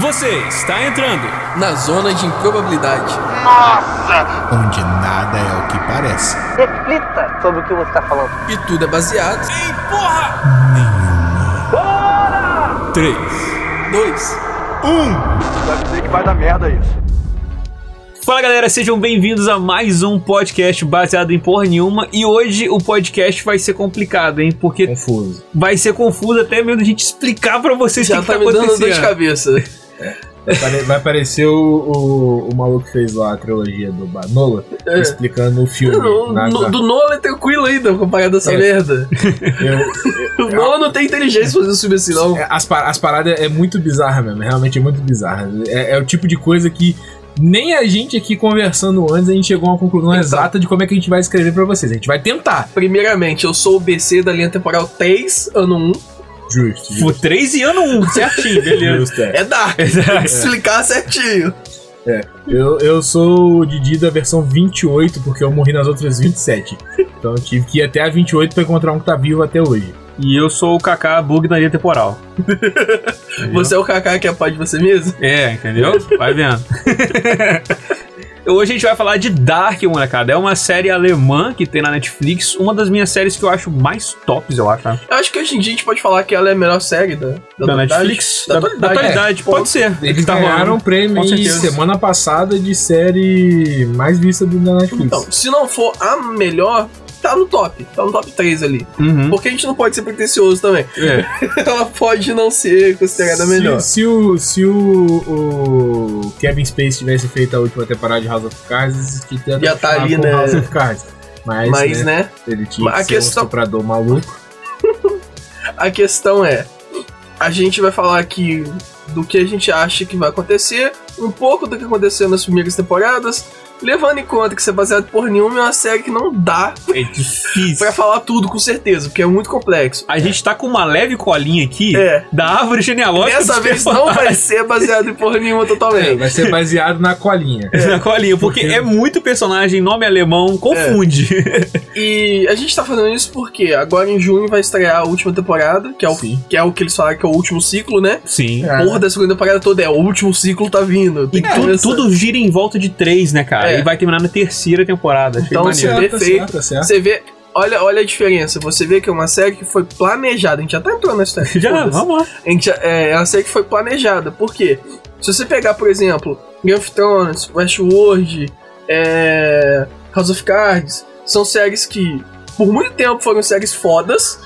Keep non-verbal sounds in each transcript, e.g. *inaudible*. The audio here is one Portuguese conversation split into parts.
Você está entrando na zona de improbabilidade. Nossa! Onde nada é o que parece. Reflita sobre o que você está falando. E tudo é baseado em porra nenhuma. Bora! 3, 2, 1. Vai dizer que vai dar merda isso. Fala galera, sejam bem-vindos a mais um podcast baseado em porra nenhuma. E hoje o podcast vai ser complicado, hein? Porque Confuso. vai ser confuso até mesmo a gente explicar pra vocês o que, tá que me tá dando dor de acontecendo. cabeça. *laughs* Vai pare- Vai parecer o, o, o maluco que fez lá a trilogia do Banola É. explicando o filme. Não, na- no- na- do Nolan é tranquilo ainda comparado a essa É. merda. *laughs* *laughs* eu- O Nolan não tem inteligência pra fazer um filme assim, não. é, as, as paradas é muito bizarra mesmo, realmente é muito bizarra. É, é o tipo de coisa que nem a gente aqui conversando antes a gente chegou a uma conclusão Então. exata de como é que a gente vai escrever pra vocês. A gente vai tentar. Primeiramente, eu sou o BC da linha temporal 3, ano 1. Justo. Foi 3 e ano 1, certinho, *laughs* beleza. Justo, é. É Dark. Tem que explicar certinho. Eu, eu sou o Didi da versão 28, porque eu morri nas outras 27. Então eu tive que ir até a 28 pra encontrar um que tá vivo até hoje. E eu sou o Kaká Bug da linha temporal. Entendeu? Você é o Kaká que é pai de você mesmo? É, entendeu? Vai vendo. *laughs* Hoje a gente vai falar de Dark, molecada. É uma série alemã que tem na Netflix. Uma das minhas séries que eu acho mais tops, eu acho. né? Eu acho que hoje em dia a gente pode falar que ela é a melhor série da, da, Da. Netflix. Da, atualidade. atualidade, pode ser. Eles Tá ganharam rolando. o prêmio semana passada de série mais vista do da Netflix. Então, se não for a melhor, tá no top. Tá no top 3 ali. Uhum. Porque a gente não pode ser pretencioso também. É. *laughs* ela pode não ser considerada se, melhor. Se, o, se o, o Kevin Space tivesse feito a última temporada de House of Cards, que Ia tá ali, né? House of Cards. Mas, Mas, né, né, ele tinha a que ser questão- um estuprador maluco. *laughs* a questão é: a gente vai falar aqui do que a gente acha que vai acontecer, um pouco do que aconteceu nas primeiras temporadas, levando em conta que isso é baseado por nenhuma, é uma série que não dá É difícil. pra falar tudo com certeza, porque é muito complexo. A gente tá com uma leve colinha aqui É. da árvore genealógica. Dessa vez não vai ser baseado em porra nenhuma É, totalmente. vai ser baseado na colinha. *laughs* Na colinha, porque, Porque- é muito personagem, nome alemão, confunde. E a gente tá fazendo isso porque agora em junho vai estrear a última temporada, que é o, Sim. que, é o que eles falaram que é o último ciclo, né? Sim. É. Porra da segunda temporada toda é o último ciclo tá vindo. E começar. tudo gira em volta de três, né, cara? É. E vai terminar na terceira temporada. Achei Então, maneiro. você vê- perfeito. Certo, certo. Você vê, olha, olha a diferença. Você vê que é uma série que foi planejada. A gente já tá entrando na *laughs* história. Já, vamos lá. A gente é, é uma série que foi planejada. Por quê? Se você pegar, por exemplo, Game of Thrones, Westworld, é, House of Cards, são séries que por muito tempo foram séries fodas,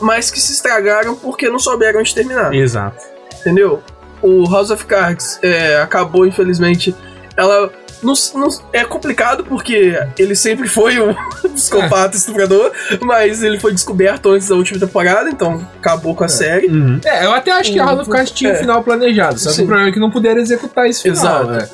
mas que se estragaram porque não souberam onde terminar. Exato. Entendeu? O House of Cards é, acabou, infelizmente. Ela. Não, não- é complicado porque ele sempre foi um *laughs* psicopata estuprador, mas ele foi descoberto antes da última temporada, então acabou com a série. Uhum. É, eu até acho que a House of Cards tinha É. um final planejado, só que o problema é que não puderam executar esse final. Exato. né?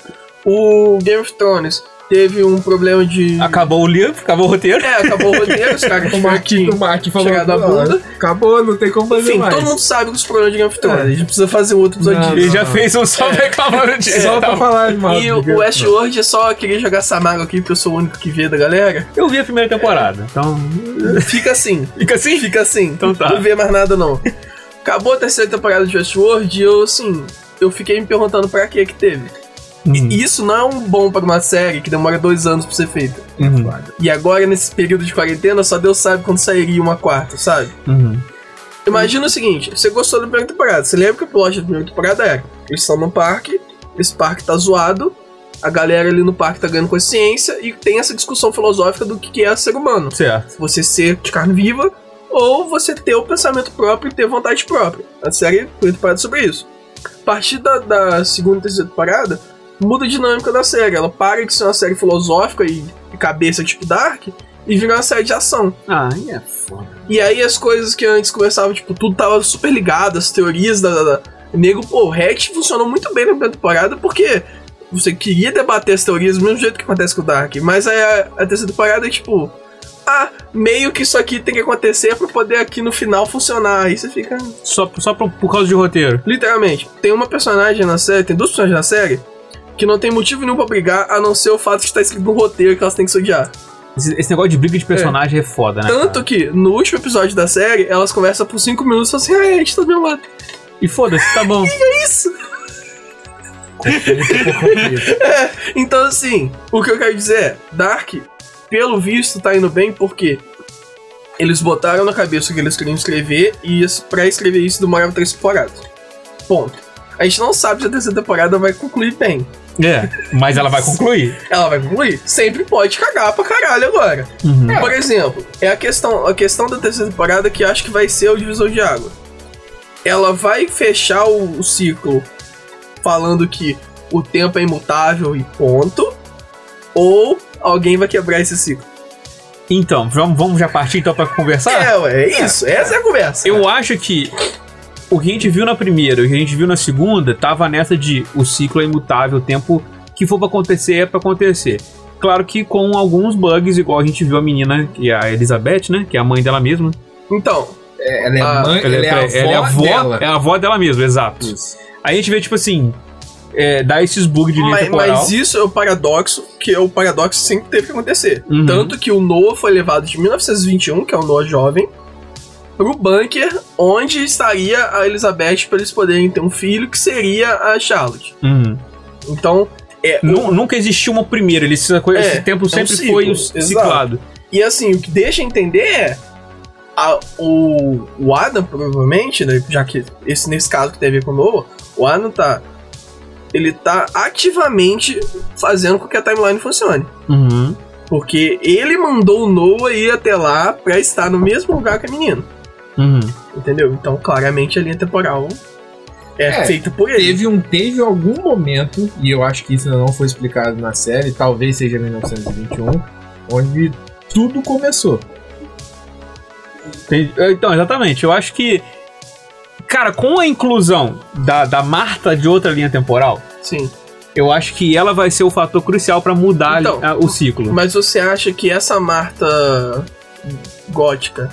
O Game of Thrones teve um problema de. Acabou o livro, acabou o roteiro. É, acabou o roteiro, os caras *laughs* O Martin, que. o Martin falou chegar da "Ó, bunda." Acabou, não tem como fazer Enfim, mais. todo mundo sabe os problemas de Game of Thrones. É. A gente precisa fazer um outro episódio Não. Ele já não. fez um só reclamando disso. Só pra falar mal. E o of Westworld é só querer jogar Samago aqui, porque eu sou o único que vê da galera. Eu vi a primeira temporada, então. Fica assim. *laughs* Fica assim? Fica assim. Então tá. Não vê mais nada, não. Acabou a terceira temporada de Westworld e eu, assim, eu fiquei me perguntando pra que que teve. Uhum. E isso não é um bom pra uma série que demora dois anos pra ser feita. Uhum. E agora, nesse período de quarentena, só Deus sabe quando sairia uma quarta, sabe? Uhum. Imagina o seguinte, você gostou da primeira temporada, você lembra que o plot da primeira temporada era eles estão num parque, esse parque tá zoado, a galera ali no parque tá ganhando consciência e tem essa discussão filosófica do que que é ser humano. Certo. Você ser de carne viva ou você ter o pensamento próprio e ter vontade própria. A série foi temporada sobre isso. A partir da, da segunda e terceira temporada, muda a dinâmica da série. Ela para de ser uma série filosófica e, e cabeça tipo Dark e vira uma série de ação. Ah, é foda. E aí as coisas que antes começavam, tipo, tudo tava super ligado, as teorias da. da, da... Nego, pô, o Rex funcionou muito bem na primeira temporada porque você queria debater as teorias do mesmo jeito que acontece com o Dark. Mas aí a, a terceira temporada é tipo. Ah, meio que isso aqui tem que acontecer pra poder aqui no final funcionar. Aí você fica. Só, só por, por causa de roteiro. Literalmente, tem uma personagem na série, tem duas personagens na série, que não tem motivo nenhum pra brigar, a não ser o fato de estar escrito no roteiro que elas têm que se odiar. Esse, esse negócio de briga de personagem é, foda, né? Tanto cara? que, no último episódio da série, elas conversam por 5 minutos e falam assim, ah, a gente tá do meu lado. E foda-se, tá bom. *laughs* É isso! Conflito. *laughs* Então, assim, o que eu quero dizer é: Dark, pelo visto, tá indo bem porque eles botaram na cabeça o que eles queriam escrever e pra escrever isso demorava três temporadas. Ponto. A gente não sabe se a terceira temporada vai concluir bem. É, mas ela vai concluir. Ela vai concluir? Sempre pode cagar pra caralho agora. Uhum. Por exemplo, é a questão, a questão da terceira temporada que acho que vai ser o divisor de água. Ela vai fechar o, o ciclo falando que o tempo é imutável e ponto. Ou alguém vai quebrar esse ciclo. Então, vamos, vamos já partir então pra conversar? É, ué, é isso. Essa é a conversa. Eu acho que o que a gente viu na primeira e o que a gente viu na segunda tava nessa de o ciclo é imutável, o tempo que for pra acontecer é pra acontecer. Claro que com alguns bugs, igual a gente viu a menina, que é a Elizabeth, né? Que é a mãe dela mesma. Então, É, Ela é Ah, mãe, Ela, ela, é, a avó ela é a avó, dela. é a avó dela mesma, exato. Isso. Aí a gente vê, tipo assim, é, dá esses bugs de linha mas, temporal. mas isso é o paradoxo, que é o paradoxo que sempre teve que acontecer. Uhum. Tanto que o Noah foi levado de 1921, que é o Noah jovem, pro bunker onde estaria a Elizabeth para eles poderem ter um filho que seria a Charlotte. Uhum. Então, é, Nu- Nunca existiu uma primeira, ele, coisa- É, esse tempo é um sempre ciclo, foi exato. ciclado. E assim, o que deixa entender é. a- o, o Adam, provavelmente, né, já que esse, nesse caso que tem a ver com o Noah, o Adam tá. Ele tá ativamente fazendo com que a timeline funcione. Uhum. Porque ele mandou o Noah ir até lá pra estar no mesmo lugar que a menina. Uhum. Entendeu? Então, claramente, a linha temporal é, É, feita por ele. Teve, um, teve algum momento, e eu acho que isso ainda não foi explicado na série, talvez seja 1921, onde tudo começou. Entendi. Então, exatamente. Eu acho que. Cara, com a inclusão da, da Marta de outra linha temporal, Sim. eu acho que ela vai ser o fator crucial pra mudar Então, a- o ciclo. Mas você acha que essa Marta gótica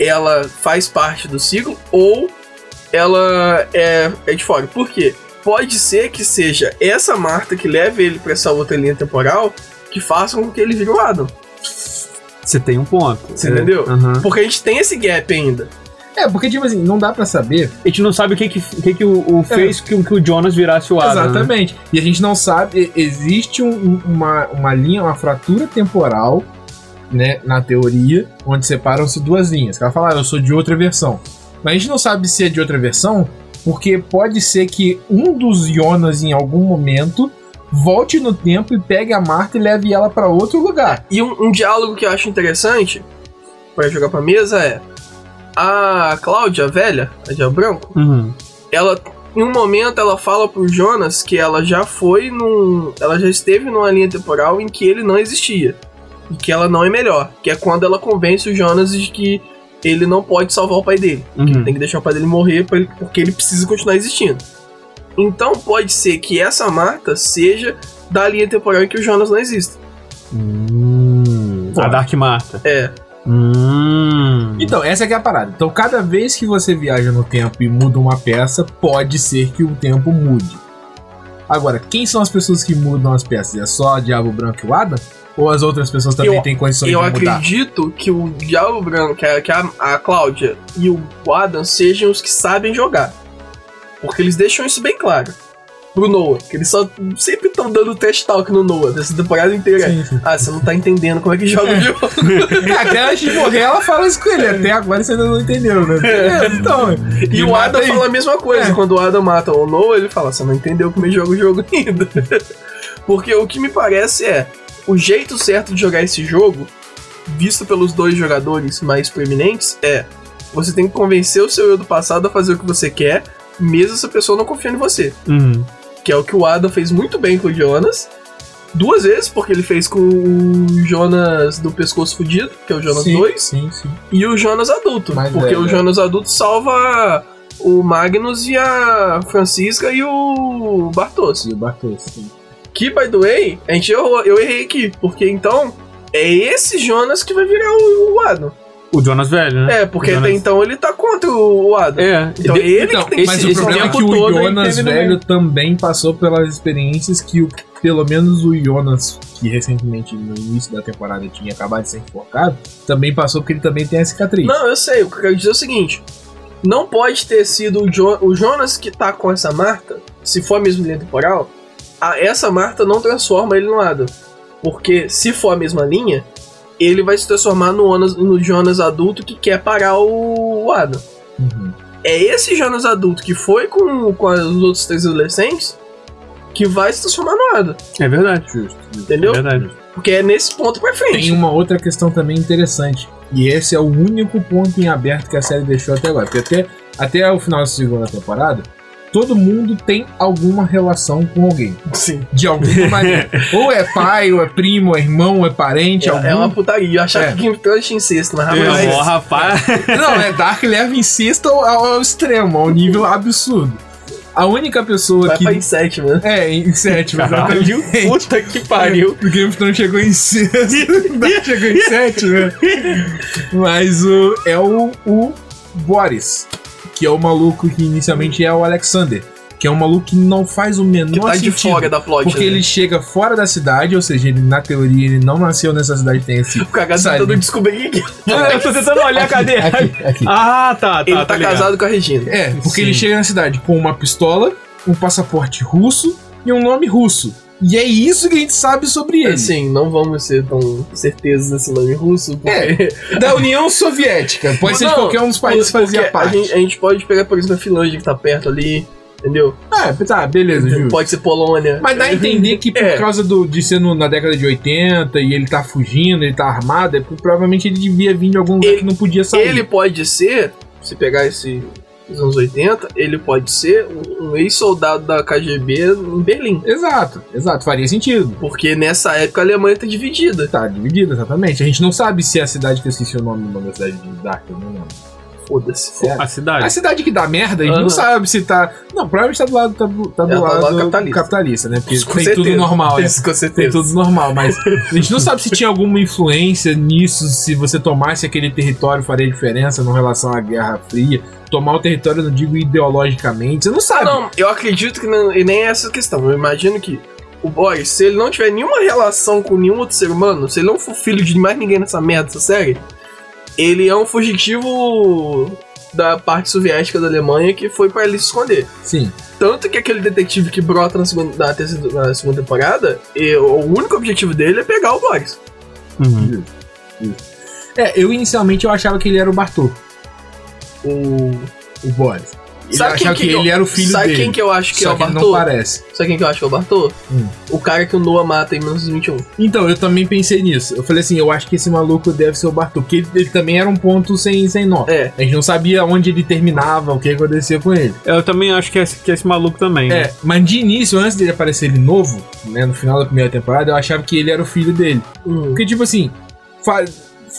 ela faz parte do ciclo ou ela é, é de fora? Por quê? Pode ser que seja essa Marta que leve ele pra essa outra linha temporal que faça com que ele vire o Adam. Você tem um ponto. Você entendeu? Aham. Porque a gente tem esse gap ainda. É, porque, tipo assim, não dá pra saber A gente não sabe o que que, o, que que o, o fez que, que o Jonas virasse o Adam. né? exatamente. E a gente não sabe, existe um- uma, uma linha, uma fratura temporal, né, na teoria, onde separam-se duas linhas. Que ela fala, ah, eu sou de outra versão. Mas a gente não sabe se é de outra versão, porque pode ser que um dos Jonas, em algum momento, volte no tempo e pegue a Marta e leve ela pra outro lugar. E um, um diálogo que eu acho interessante pra jogar pra mesa é a Cláudia, a velha, a de branco, Uhum. ela em um momento ela fala pro Jonas que ela já foi num. Ela já esteve numa linha temporal em que ele não existia. E que ela não é melhor. Que é quando ela convence o Jonas de que ele não pode salvar o pai dele. Uhum. Tem que deixar o pai dele morrer ele- porque ele precisa continuar existindo. Então pode ser que essa Marta seja da linha temporal em que o Jonas não existe. Hum, a Dark Marta. É. Hum. Então, essa que é a parada. Então, cada vez que você viaja no tempo e muda uma peça, pode ser que o tempo mude. Agora, quem são as pessoas que mudam as peças? É só Diabo Branco e o Adam? Ou as outras pessoas também Eu- têm condições Eu de mudar? acredito que o Diabo Branco, que a, que a, a Cláudia e o Adam sejam os que sabem jogar. Porque eles deixam isso bem claro. Pro Noah. Que eles só sempre estão dando test talk no Noah, dessa temporada inteira. Sim, sim. Ah, você não tá entendendo como é que joga o jogo. É, *laughs* até antes de morrer, ela fala isso com ele. Até agora você ainda não entendeu, né? É, então. E, o mata Adam aí. fala a mesma coisa. É. Quando o Adam mata o Noah, ele fala: Você não entendeu como ele joga o jogo ainda. *laughs* Porque o que me parece é: o jeito certo de jogar esse jogo, visto pelos dois jogadores mais proeminentes, é você tem que convencer o seu eu do passado a fazer o que você quer, mesmo essa pessoa não confiando em você. Uhum. Que é o que o Adam fez muito bem com o Jonas. Duas vezes, porque ele fez com o Jonas do pescoço fudido, que é o Jonas sim, 2 Sim, sim. e o Jonas adulto. Mais porque velho, o né? Jonas adulto salva o Magnus e a Francisca e o Bartos. E o Bartos, sim. Que, by the way, a gente errou, eu errei aqui. Porque então é esse Jonas que vai virar o, o Adam. O Jonas velho, né? É, porque Jonas- até então ele tá contra o, Adam. É. Então de- ele Então, que tem mas ser o esse problema é que o Jonas velho também passou pelas experiências que o, pelo menos o Jonas, que recentemente no início da temporada tinha acabado de ser enforcado, também passou porque ele também tem a cicatriz. Não, eu sei. O que eu quero dizer é o seguinte: não pode ter sido o, jo o Jonas que tá com essa Marta se for a mesma linha temporal, a- essa Marta não transforma ele no Adam. Porque se for a mesma linha, ele vai se transformar no, Jonas- no Jonas adulto que quer parar o, o Adam. Uhum. É esse Jonas adulto que foi com, com os outros três adolescentes que vai se transformar no Adam. É verdade. Justo. Entendeu? É verdade. Porque é nesse ponto pra frente. Tem uma outra questão também interessante. E esse é o único ponto em aberto que a série deixou até agora. Porque até, até o final da segunda temporada, todo mundo tem alguma relação com alguém. Sim. De alguma maneira. *laughs* ou é pai, ou é primo, ou é irmão, ou é parente. É, algum... é uma putaria. Eu achava É. que Game of Thrones tinha incesto, mas É, rapaz. ó, *laughs* rapaz. Não, é Dark leva incesto ao, ao extremo, ao nível absurdo. A única pessoa Vai que. pra em sete, né? É, em sétimo, Caralho, puta que pariu. *laughs* O Game of Thrones chegou em sexto, Dark chegou em sétimo, né? Mas o, é o, o Boris, que é o maluco que inicialmente é o Alexander, que é um maluco que não faz o menor Que tá de sentido. fora da plot. Porque né? ele chega fora da cidade, ou seja, ele na teoria ele não nasceu nessa cidade, tem esse. *laughs* O cagado Sabe? tentando descobrir que Eu tô tentando olhar, cadê? Aqui, aqui. Ah, tá, tá. ele tá ligado. casado com a Regina. É, porque Sim. ele chega na cidade com uma pistola, um passaporte russo e um nome russo. E é isso que a gente sabe sobre ele. Assim, não vamos ser tão certezos nesse nome russo, porque... É, *laughs* da União Soviética. Pode ser de qualquer um dos países fazia A parte. gente, a gente pode pegar, por exemplo, a Finlândia, que tá perto ali, entendeu? Ah, tá, beleza, justo. Pode ser Polônia. Mas dá a entender que por É. causa do, de ser no- na década de 80 e ele tá fugindo, ele tá armado, é porque provavelmente ele devia vir de algum lugar Ele- que não podia sair. Ele pode ser, se pegar esse os anos 80, ele pode ser um, um ex-soldado da KGB em Berlim. Exato, exato, faria sentido. Porque nessa época a Alemanha tá dividida. Tá dividido, exatamente. A gente não sabe se é a cidade que eu esqueci o nome nome da cidade de Dark, eu não lembro. Foda-se. É. A cidade. A cidade que dá merda, a gente Aham. não sabe se tá. Não, provavelmente tá do lado, tá do, tá do do lado, lado capitalista. né? Porque tem tudo certeza. normal, é. Isso, com Tem certeza. tudo normal, mas a gente não sabe se tinha alguma influência nisso, se você tomasse aquele território faria diferença em relação à Guerra Fria. Tomar o território, eu não digo ideologicamente, você não sabe. Não, eu acredito que não, e nem é essa questão. Eu imagino que o Boris, se ele não tiver nenhuma relação com nenhum outro ser humano, se ele não for filho de mais ninguém nessa merda, dessa série, ele é um fugitivo da parte soviética da Alemanha que foi pra ele se esconder. Sim. Tanto que aquele detetive que brota na segunda, na terceira- na segunda temporada, e o único objetivo dele é pegar o Boris. Uhum. É, eu inicialmente eu achava que ele era o Bartô, O... o Boris. Sabe quem que, que eu- ele era o filho Sabe dele. quem que eu acho que só é o que ele não Bartô? parece. Sabe quem que eu acho que é o Bartô? Hum. O cara que o Noah mata em 1921. Então, eu também pensei nisso. Eu falei assim, eu acho que esse maluco deve ser o Bartô, porque ele, ele também era um ponto sem, sem nó. É. A gente não sabia onde ele terminava, o que acontecia com ele. Eu também acho que é, esse- que é esse maluco também. É, mas de início, antes dele aparecer ele novo, né, no final da primeira temporada, eu achava que ele era o filho dele. Hum. Porque, tipo assim, fa-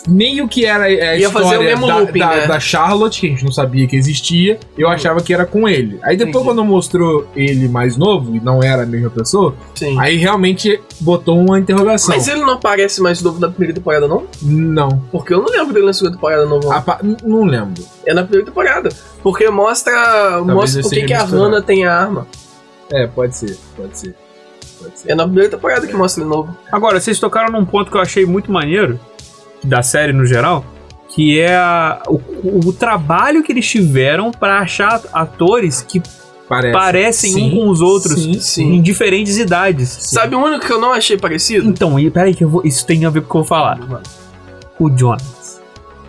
meio que era a Ia fazer história da, looping, da, né? da Charlotte, que a gente não sabia que existia, eu achava que era com ele. Aí depois, Entendi. quando mostrou ele mais novo, e não era a mesma pessoa, Sim. aí realmente botou uma interrogação. Mas ele não aparece mais novo na primeira temporada, não? Não. Porque eu não lembro dele na segunda temporada, não. não. Apa- n- não lembro. É na primeira temporada. Porque mostra, mostra por que a. Hannah tem a arma. É, pode ser, pode ser. Pode ser. É na primeira temporada que mostra ele novo. Agora, vocês tocaram num ponto que eu achei muito maneiro, da série no geral, que é a- o, o trabalho que eles tiveram pra achar atores que Parece. parecem Sim, um com os outros sim, sim. em diferentes idades. Sabe o único que eu não achei parecido? Então, e peraí que eu vou, isso tem a ver com o que eu vou falar. O Jonas.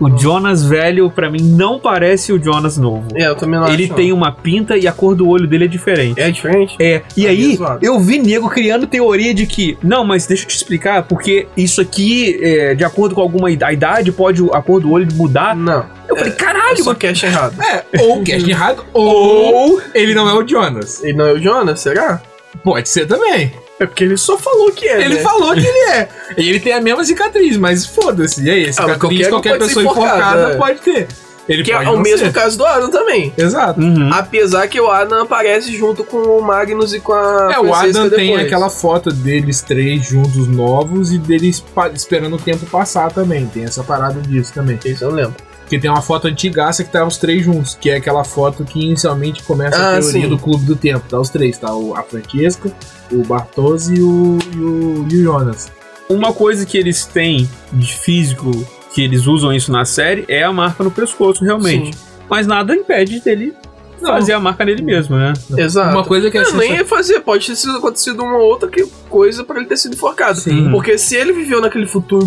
O Jonas velho, pra mim, não parece o Jonas novo. É, eu também não Ele acho. tem não. uma pinta e a cor do olho dele é diferente. É diferente? É, e Ah, aí zoado. eu vi nego criando teoria de que, não, mas deixa eu te explicar, porque isso aqui, é, de acordo com alguma idade, pode a cor do olho mudar. Não. Eu falei, É caralho, só mano. cash errado. É, ou cast errado, ou ele não é o Jonas. Ele não é o Jonas, será? Pode ser também. É porque ele só falou que é. Ele né? falou que ele é. *laughs* E ele tem a mesma cicatriz, mas foda-se. E aí, Ah, cicatriz, mas qualquer qualquer, pessoa enforcada é. pode ter. Ele Que pode é o mesmo ser. caso do Adam também. Exato. Uhum. Apesar que o Adam aparece junto com o Magnus e com a. É, o Adam tem depois. aquela foto deles três juntos novos e deles esperando o tempo passar também. Tem essa parada disso também. Isso eu lembro. Porque tem uma foto antigaça que tá os três juntos, que é aquela foto que inicialmente começa a Ah, teoria sim. do Clube do Tempo. Tá os três, tá? O, a Francesca, o Bartosz e o, e o, e o Jonas. Uma coisa que eles têm de físico, que eles usam isso na série, é a marca no pescoço, realmente. Sim. Mas nada impede dele fazer a marca nele mesmo, né? Exato. Uma coisa que é Não, nem ia fazer, pode ter sido acontecido uma outra que- coisa pra ele ter sido enforcado. Sim. Porque se ele viveu naquele futuro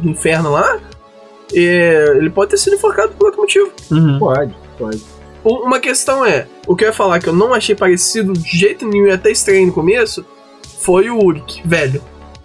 do inferno lá, é, ele pode ter sido enforcado por outro motivo. Uhum. Pode, pode. Uma questão é, o que eu ia falar que eu não achei parecido de jeito nenhum e até estranho no começo, foi o Uric, velho.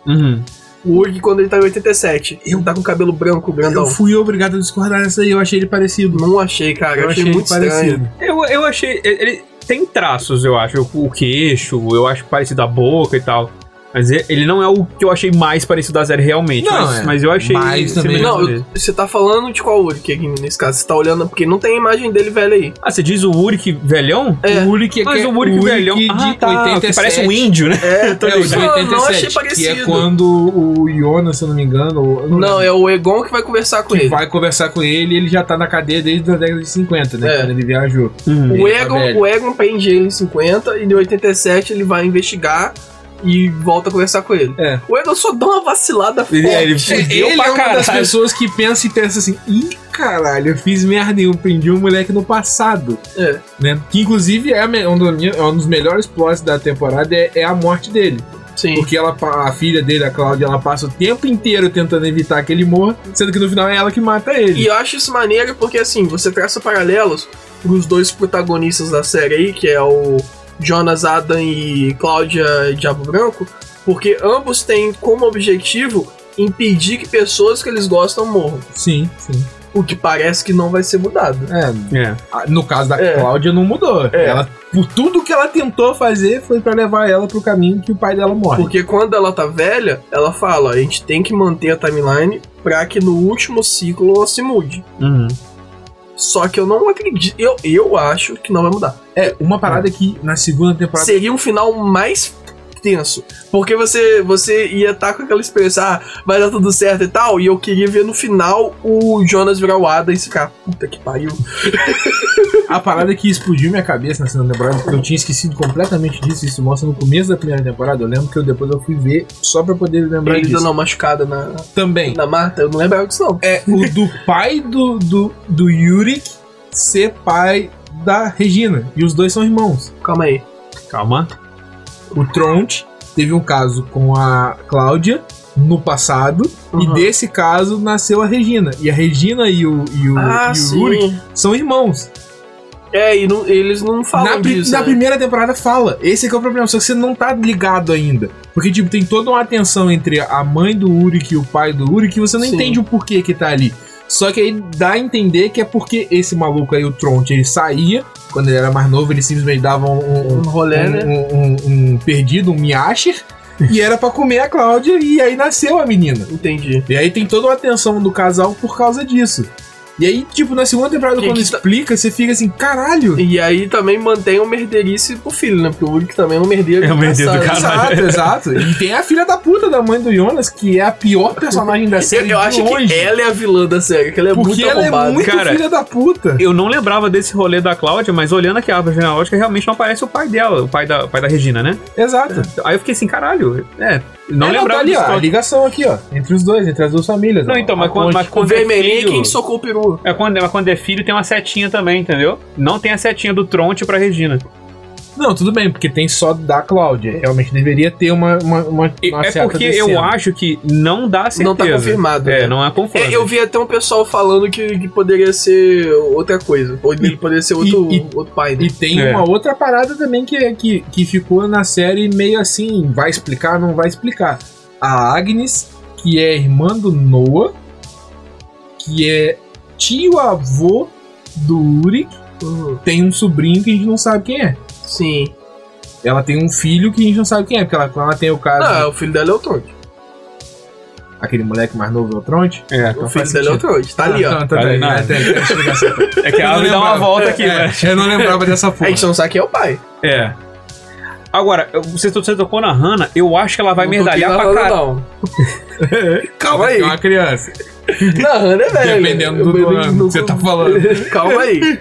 Uhum. O Uric quando ele tá em 87. Ele tá com cabelo branco, grandão. Eu fui obrigado a discordar dessa aí, eu achei ele parecido. Não achei, cara. Eu, achei, muito estranho. Eu, eu achei. Ele tem traços, eu acho. O queixo, eu acho parecido a boca e tal. Mas e- ele não é o que eu achei mais parecido da série realmente. Não, mas, é. mas eu achei. Mas também- Não, dele. você tá falando de qual Uric aqui nesse caso? Você tá olhando, porque não tem a imagem dele velho aí. Ah, você diz o Uric velhão? É. O Uric é Mas que é o Uric velhão. de Ah, tá, 87. que parece um índio, né? É, Tô É, o de ligado. Não, 87, não achei que parecido. é quando o Jonas, se eu não me engano, ou- não Não, é o Egon que vai conversar com que ele. vai conversar com ele e ele já tá na cadeia desde a década de 50, né? É. Quando ele viajou. Uhum. O Ele tá Egon, velho. o Egon prende ele em 50 e em 87 ele vai investigar e volta a conversar com ele. É. O Egon só dá uma vacilada forte. Ele- ele- É, Fudeu ele pra é uma das caralho. pessoas que pensa e pensa assim: ih, caralho, eu fiz merda eu prendi um moleque no passado. É. Né? Que inclusive é, um, dos, é um dos melhores plots da temporada é, é a morte dele. Sim. Porque ela, a filha dele, a Cláudia, ela passa o tempo inteiro tentando evitar que ele morra, sendo que no final é ela que mata ele. E eu acho isso maneiro porque, assim, você traça paralelos pros dois protagonistas da série aí, que é o Jonas Adam e Cláudia Diabo Branco, porque ambos têm como objetivo impedir que pessoas que eles gostam morram. Sim, sim. O que parece que não vai ser mudado. É, É. a- no caso da É. Cláudia não mudou. É. Ela, por tudo que ela tentou fazer foi pra levar ela pro caminho que o pai dela morre. Porque quando ela tá velha, ela fala: a gente tem que manter a timeline pra que no último ciclo ela se mude. Uhum. Só que eu não acredito. Eu, eu acho que não vai mudar. É, uma parada que na segunda temporada. Seria um final mais tenso. Porque você, você ia estar com aquela experiência, ah, vai dar tudo certo e tal. E eu queria ver no final o Jonas virar o Ada e ficar, puta que pariu. *laughs* A parada que explodiu minha cabeça na segunda temporada, porque eu tinha esquecido completamente disso, isso mostra no começo da primeira temporada. Eu lembro que eu depois eu fui ver só pra poder lembrar Ele disso. dando uma machucada na, Também. na Marta, eu não lembrava disso não. É o do *laughs* pai do, do, do Yurik ser pai da Regina. E os dois são irmãos. Calma aí. Calma. O Tronte teve um caso com a Cláudia no passado. E Uhum. desse caso nasceu a Regina. E a Regina e o, e o, Ah, e o são irmãos. É, e não- eles não falam na, disso. na né? primeira temporada fala. Esse é que é o problema, só que você não tá ligado ainda. Porque, tipo, tem toda uma tensão entre a mãe do Uric e o pai do Uric e você não Sim. entende o porquê que tá ali. Só que aí dá a entender que é porque esse maluco aí, o Tronte, ele saía, quando ele era mais novo, ele simplesmente dava um, um, rolê, um- né? um- um- perdido, um miasher, *laughs* e era pra comer a Cláudia, e aí nasceu a menina. Entendi. E aí tem toda uma tensão do casal por causa disso. E aí, tipo, na segunda temporada, Que quando que tá- explica, você fica assim, caralho! E aí também mantém o merderice pro filho, né? Porque o Uric também é um merdeiro. É um merdeiro do caralho. Exato, exato. E tem a filha da puta da mãe do Jonas, que é a pior personagem da série. eu acho longe, que ela é a vilã da série, que ela é Porque muito ela arrombada. é muito Cara, filha da puta. Eu não lembrava desse rolê da Cláudia, mas olhando aqui a árvore genealógica, realmente não aparece o pai dela, o pai da, o pai da Regina, né? Exato. Aí eu fiquei assim, caralho, é, não É, lembrava tá ali, disso. ó, a ligação aqui, ó. Entre os dois, entre as duas famílias. Não, ó. então, mas quando, mas O quando é vermelhinho é filho... quem socou o peru. É quando, mas quando é filho tem uma setinha também, entendeu? Não tem a setinha do Tronte pra Regina. Não, tudo bem, porque tem só da Cláudia. Realmente deveria ter uma, uma, uma, uma é porque descendo. eu acho que não dá certeza. Não tá confirmado, É, né? não é confirmado. É, eu vi até um pessoal falando que, que poderia ser outra coisa. Ou ele poderia ser outro, e- outro pai. né? E tem É. uma outra parada também que, é- que, que ficou na série meio assim, vai explicar, não vai explicar. A Agnes, que é irmã do Noah, que é tio-avô do Uric, Uhum. tem um sobrinho que a gente não sabe quem é. Sim. Ela tem um filho que a gente não sabe quem é, porque ela, ela tem o caso. Não, o filho dela é o Tronte. Aquele moleque mais novo é o Tronte. É, O filho dela é o. Tronte. Tá ali, ó. Então, tá Tá ali, não. é, tem, tem explicação. é que a não árvore dá uma volta aqui, É, né? Eu não lembrava dessa A porra. gente não sabe quem é o pai. É. Agora, você, tocou na Hannah, eu acho que ela vai Não merdalhar pra caralho. *laughs* Calma aí. É uma criança. Na Hannah é velho. Dependendo do Eu- ano que você tá falando. *laughs* Calma aí.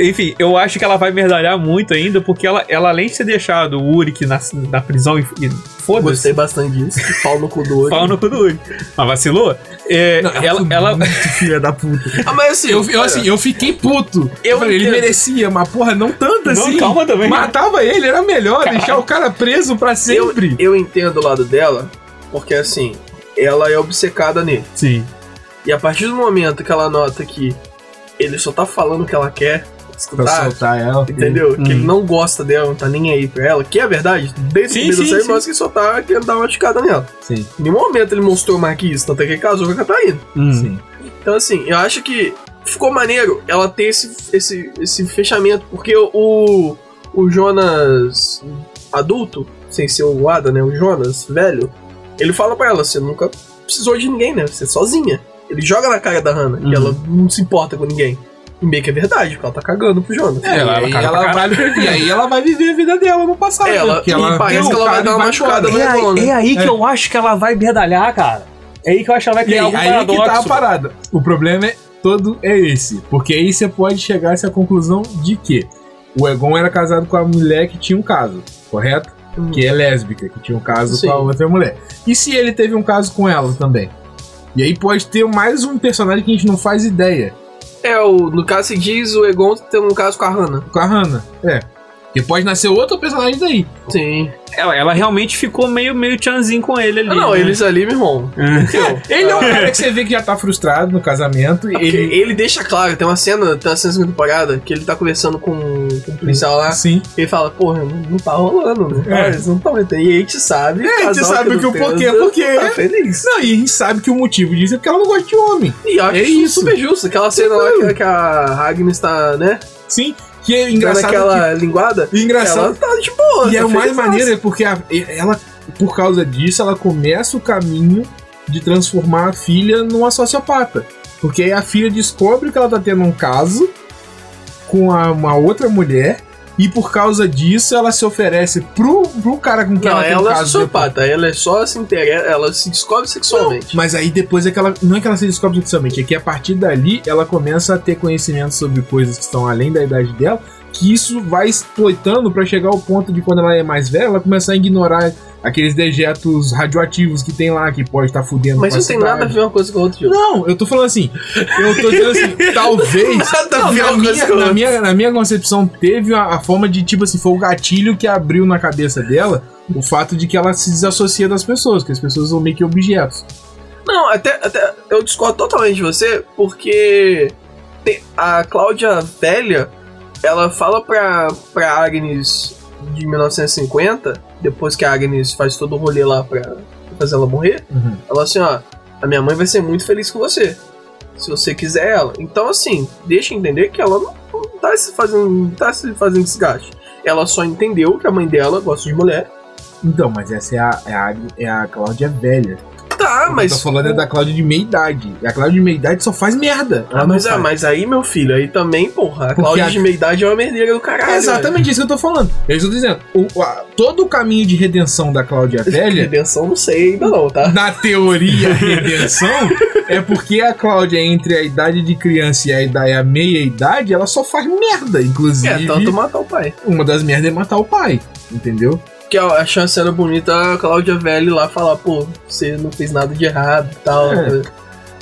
Enfim, eu acho que ela vai merdalhar muito ainda, porque ela, ela além de ter deixado o Uric na, na prisão e, e foda-se, Gostei bastante disso. Pau no cu do olho. pau no cu do Uric. Mas vacilou? É, Não, ela, ela, muito filha da puta. *laughs* Ah, mas assim, Eu, eu, assim, eu fiquei puto. Eu Eu falei, ele merecia, mas porra, não tanto Não, assim. calma também. Matava ele, era melhor deixar o cara preso pra eu, sempre. eu entendo o lado dela, porque assim, ela é obcecada nele. Sim. E a partir do momento que ela nota que ele só tá falando o que ela quer Pra escutar, soltar ela. entendeu? Que Hum. ele não gosta dela, não tá nem aí pra ela, que é verdade. Desde Sim, o começo da série mostra que só tá querendo dar uma ticada nela. Sim, Em nenhum momento ele mostrou mais que isso, tanto é que ele casou com a Catarina. Hum. sim. Então, assim, eu acho que ficou maneiro ela ter esse, esse, esse fechamento, porque o, o Jonas adulto, sem ser o Ada, né? O Jonas velho, ele fala pra ela: você nunca precisou de ninguém, né? Você é sozinha. Ele joga na cara da Hannah, Uhum. que ela não se importa com ninguém. E meio que é verdade, porque ela tá cagando pro Jonas. É, Ela- e aí ela ela, vai, e aí ela vai viver a vida dela no passado. Ela- porque e parece tem que ela vai dar uma machucada no- É aí, é aí que É. eu acho que ela vai merdalhar, cara. É aí que eu acho que ela vai E criar aí, algum aí é que paradoxo. tá a parada. O problema é todo é esse. Porque aí você pode chegar a essa conclusão de que o Egon era casado com a mulher que tinha um caso, correto? Hum. Que é lésbica, que tinha um caso Sim. com a outra mulher. E se ele teve um caso com ela também? E aí pode ter mais um personagem que a gente não faz ideia. É, o, no caso se diz o Egon tem um caso com a Hannah. Com a Hannah. É. Que pode nascer outro personagem daí. Sim. Ela, ela realmente ficou meio, meio tchanzinho com ele ali. Ah, não, né? eles ali, meu irmão. É. Entendeu? *laughs* Ele é um cara que você vê que já tá frustrado no casamento. E Porque ele. ele deixa claro, tem uma cena, tem uma cena segunda temporada, que ele tá conversando com, com o policial lá, Sim. e ele fala, porra, não, não tá rolando, né? É. Ah, Eles não estão entendendo. E a gente sabe. É, a gente sabe que o porquê, transa, porque- Tá feliz. Não, e a gente sabe que o motivo disso é porque ela não gosta de homem. E eu acho É isso isso. super justo. Aquela cena lá que, que a Agnes tá, né? Sim. Que é engraçado. aquela linguada. que, engraçado Ela tá de boa. E é tá o mais maneiro é porque a- ela, por causa disso, ela começa o caminho de transformar a filha numa sociopata. Porque aí a filha descobre que ela tá tendo um caso com a- uma outra mulher. E por causa disso, ela se oferece pro, pro cara com quem Não, ela tem um ela é caso. sociopata. Ela é só se interessa, ela se descobre sexualmente. Mas aí depois é que ela. Não é que ela se descobre sexualmente, é que a partir dali ela começa a ter conhecimento sobre coisas que estão além da idade dela. Que isso vai exploitando pra chegar ao ponto de quando ela é mais velha, ela começar a ignorar aqueles dejetos radioativos que tem lá, que pode estar fudendo Mas com não tem nada a ver uma coisa com a outra. Não, eu tô falando assim. Eu tô dizendo assim, *laughs* talvez. Não, na, minha, na, minha, na minha concepção, teve a, a forma de, tipo assim, foi o gatilho que abriu na cabeça dela o fato de que ela se desassocia das pessoas, que as pessoas são meio que objetos. Não, até, até eu discordo totalmente de você, porque a Cláudia velha, ela fala pra, pra Agnes de 1950, depois que a Agnes faz todo o rolê lá pra fazer ela morrer, Uhum. ela assim, ó, a minha mãe vai ser muito feliz com você, se você quiser ela. Então, assim, deixa entender que ela não, não tá se fazendo, não tá se fazendo desgaste. Ela só entendeu que a mãe dela gosta de mulher. Então, mas essa é a, é a, é a Cláudia velha. Tá, mas. tô falando é da Cláudia de meia idade. E a Cláudia de meia idade só faz merda. Ah, mas, ah, mas aí, meu filho, aí também, porra, a Cláudia a- de meia idade é uma merdeira do caralho. É exatamente isso que eu tô falando. Eu estou dizendo, o- a- todo o caminho de redenção da Cláudia *laughs* velho. velha, Redenção não sei ainda não, tá? na teoria redenção, é porque a Cláudia, entre a idade de criança e a, idade, a meia idade, ela só faz merda. Inclusive, É, tanto matar o pai. uma das merdas é matar o pai. Entendeu? Que eu achei a cena bonita a Cláudia velha lá falar, pô, você não fez nada de errado e tal. É.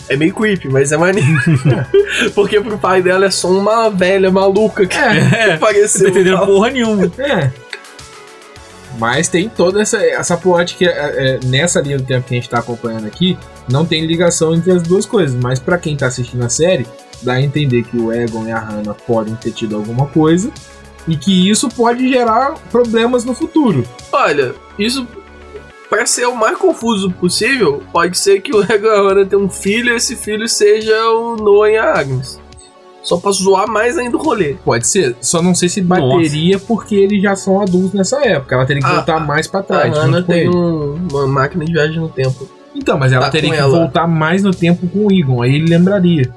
É. meio creepy, mas é maneiro. *laughs* Porque pro pai dela é só uma velha maluca que É, *laughs* tá apareceu. entendendo e tal. porra nenhuma. é. Mas tem toda essa, essa plot que é, é, nessa linha do tempo que a gente tá acompanhando aqui, não tem ligação entre as duas coisas. Mas pra quem tá assistindo a série, dá a entender que o Egon e a Hannah podem ter tido alguma coisa e que isso pode gerar problemas no futuro. Olha, isso, pra ser o mais confuso possível, pode ser que o *laughs* Egon agora tenha um filho e esse filho seja o Noah e a Agnes. Só pra zoar mais ainda o rolê. Pode ser, só não sei se bateria porque eles já são adultos nessa época. Ela teria que Ah, voltar mais pra A trás. Junto com tem um- uma máquina de viagem no tempo. Então, mas ela tá teria que ela. voltar mais no tempo com o Egon. Aí ele lembraria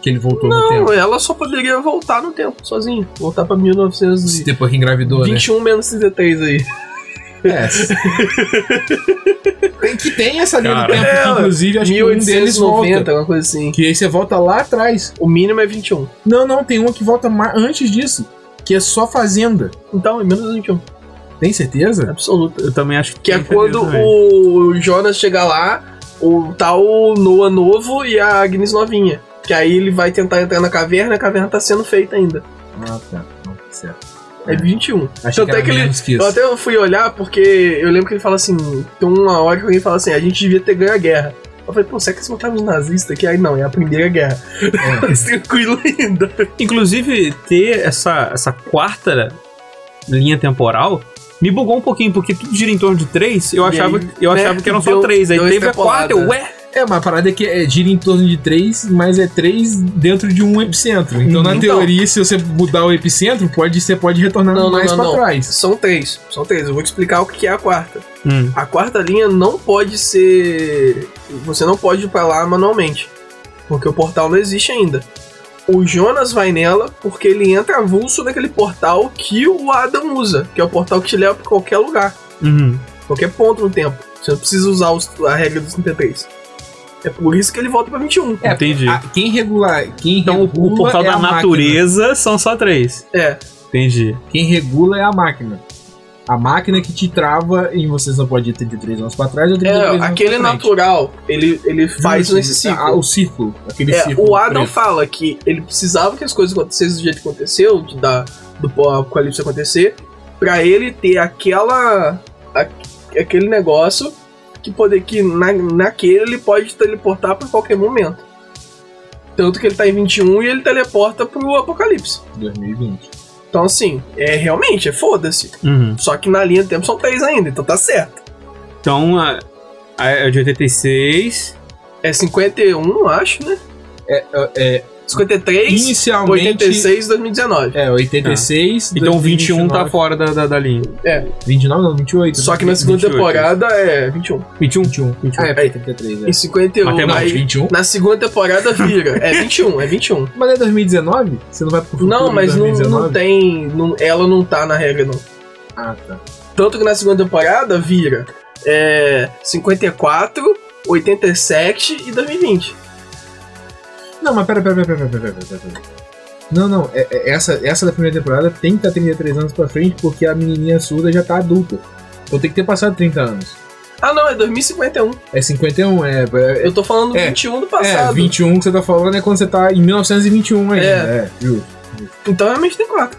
que ele voltou no tempo. Não, ela só poderia voltar no tempo, sozinha. Voltar pra 1921 Depois que engravidou, né? menos 33 aí. É. tem que tem essa linha do Cara. tempo, É, que inclusive acho que um deles 1890, volta. alguma coisa assim. Que aí você volta lá atrás. O mínimo é 21. Não, não, tem um que volta antes disso. Que é só fazenda. Então, é menos 21. Tem certeza? Absoluta. Eu também acho que Que é quando também. o Jonas chega lá, o tal Noah novo e a Agnes novinha. Que aí ele vai tentar entrar na caverna, a caverna tá sendo feita ainda. Ah, tá. Não, tá certo. É 21. Achei Tanto é que que ele. que Eu até fui olhar porque eu lembro que ele fala assim: tem uma hora que alguém fala assim, a gente devia ter ganho a guerra. Eu falei, pô, será que eles botaram os nazistas aqui? Aí não, é a primeira guerra. É. *laughs* Tranquilo ainda. Inclusive, ter essa, essa quarta linha temporal me bugou um pouquinho, porque tudo gira em torno de três. Eu E achava, aí, eu né, achava que eram só três. Aí teve a quarta, eu, ué. É, mas a parada é que é, gira em torno de três, mas é três dentro de um epicentro. Então, na Então. teoria, se você mudar o epicentro, pode, você pode retornar Não, não, mais não, pra não. trás. São três. São três. Eu vou te explicar o que é a quarta. Hum. A quarta linha não pode ser. Você não pode ir pra lá manualmente. Porque o portal não existe ainda. O Jonas vai nela porque ele entra avulso naquele portal que o Adam usa, que é o portal que te leva pra qualquer lugar, Uhum. qualquer ponto no tempo. Você não precisa usar os- a regra dos 33. É por isso que ele volta pra 21. É, Entendi. a- quem regula. Quem Então, o- regula o portal é da a máquina. natureza são só três. É. Entendi. Quem regula é a máquina. A máquina que te trava em você só pode ir 33 anos pra trás ou 33 É, anos aquele natural, ele, ele faz Isso, nesse ah, ciclo. o círculo. Aquele É, círculo. o Adam preto. fala que ele precisava que as coisas acontecessem do jeito que aconteceu, de, da, do apocalipse acontecer, pra ele ter aquela. a- aquele negócio que poder que na, naquele ele pode teleportar pra qualquer momento. Tanto que ele tá em 21 e ele teleporta pro apocalipse. 2020. Então assim, é realmente, é foda-se. Uhum. Só que na linha do tempo são três ainda, então tá certo. Então, a, a, a de 86. É 51, acho, né? É, é, 53, inicialmente. 86 2019. É, 86. Então, 21 tá 2029. fora da, da, da linha. 29 não, 28. Só que na segunda 28. temporada é 21. 21? 21. 21. Ah, é, porque 33, é. Em 51. Matemática, Aí, 21. na segunda temporada vira. É 21, é 21. Mas é 2019? Você não vai pro futuro Não, mas não, 2019? não tem. não- ela não tá na regra, não. Ah, tá. Tanto que na segunda temporada vira é, 54, 87 e 2020. Não, mas pera, pera, pera, pera, pera, pera, pera, pera. Não, não, é- é- essa, essa da primeira temporada tem que estar 33 anos pra frente porque a menininha surda já tá adulta. Então tem que ter passado 30 anos. Ah, não, é 2051. É 51, é. É, Eu tô falando É, 21 do é passado. 21 que você tá falando é quando você tá em 1921 ainda. É. É, justo. Então realmente tem 4.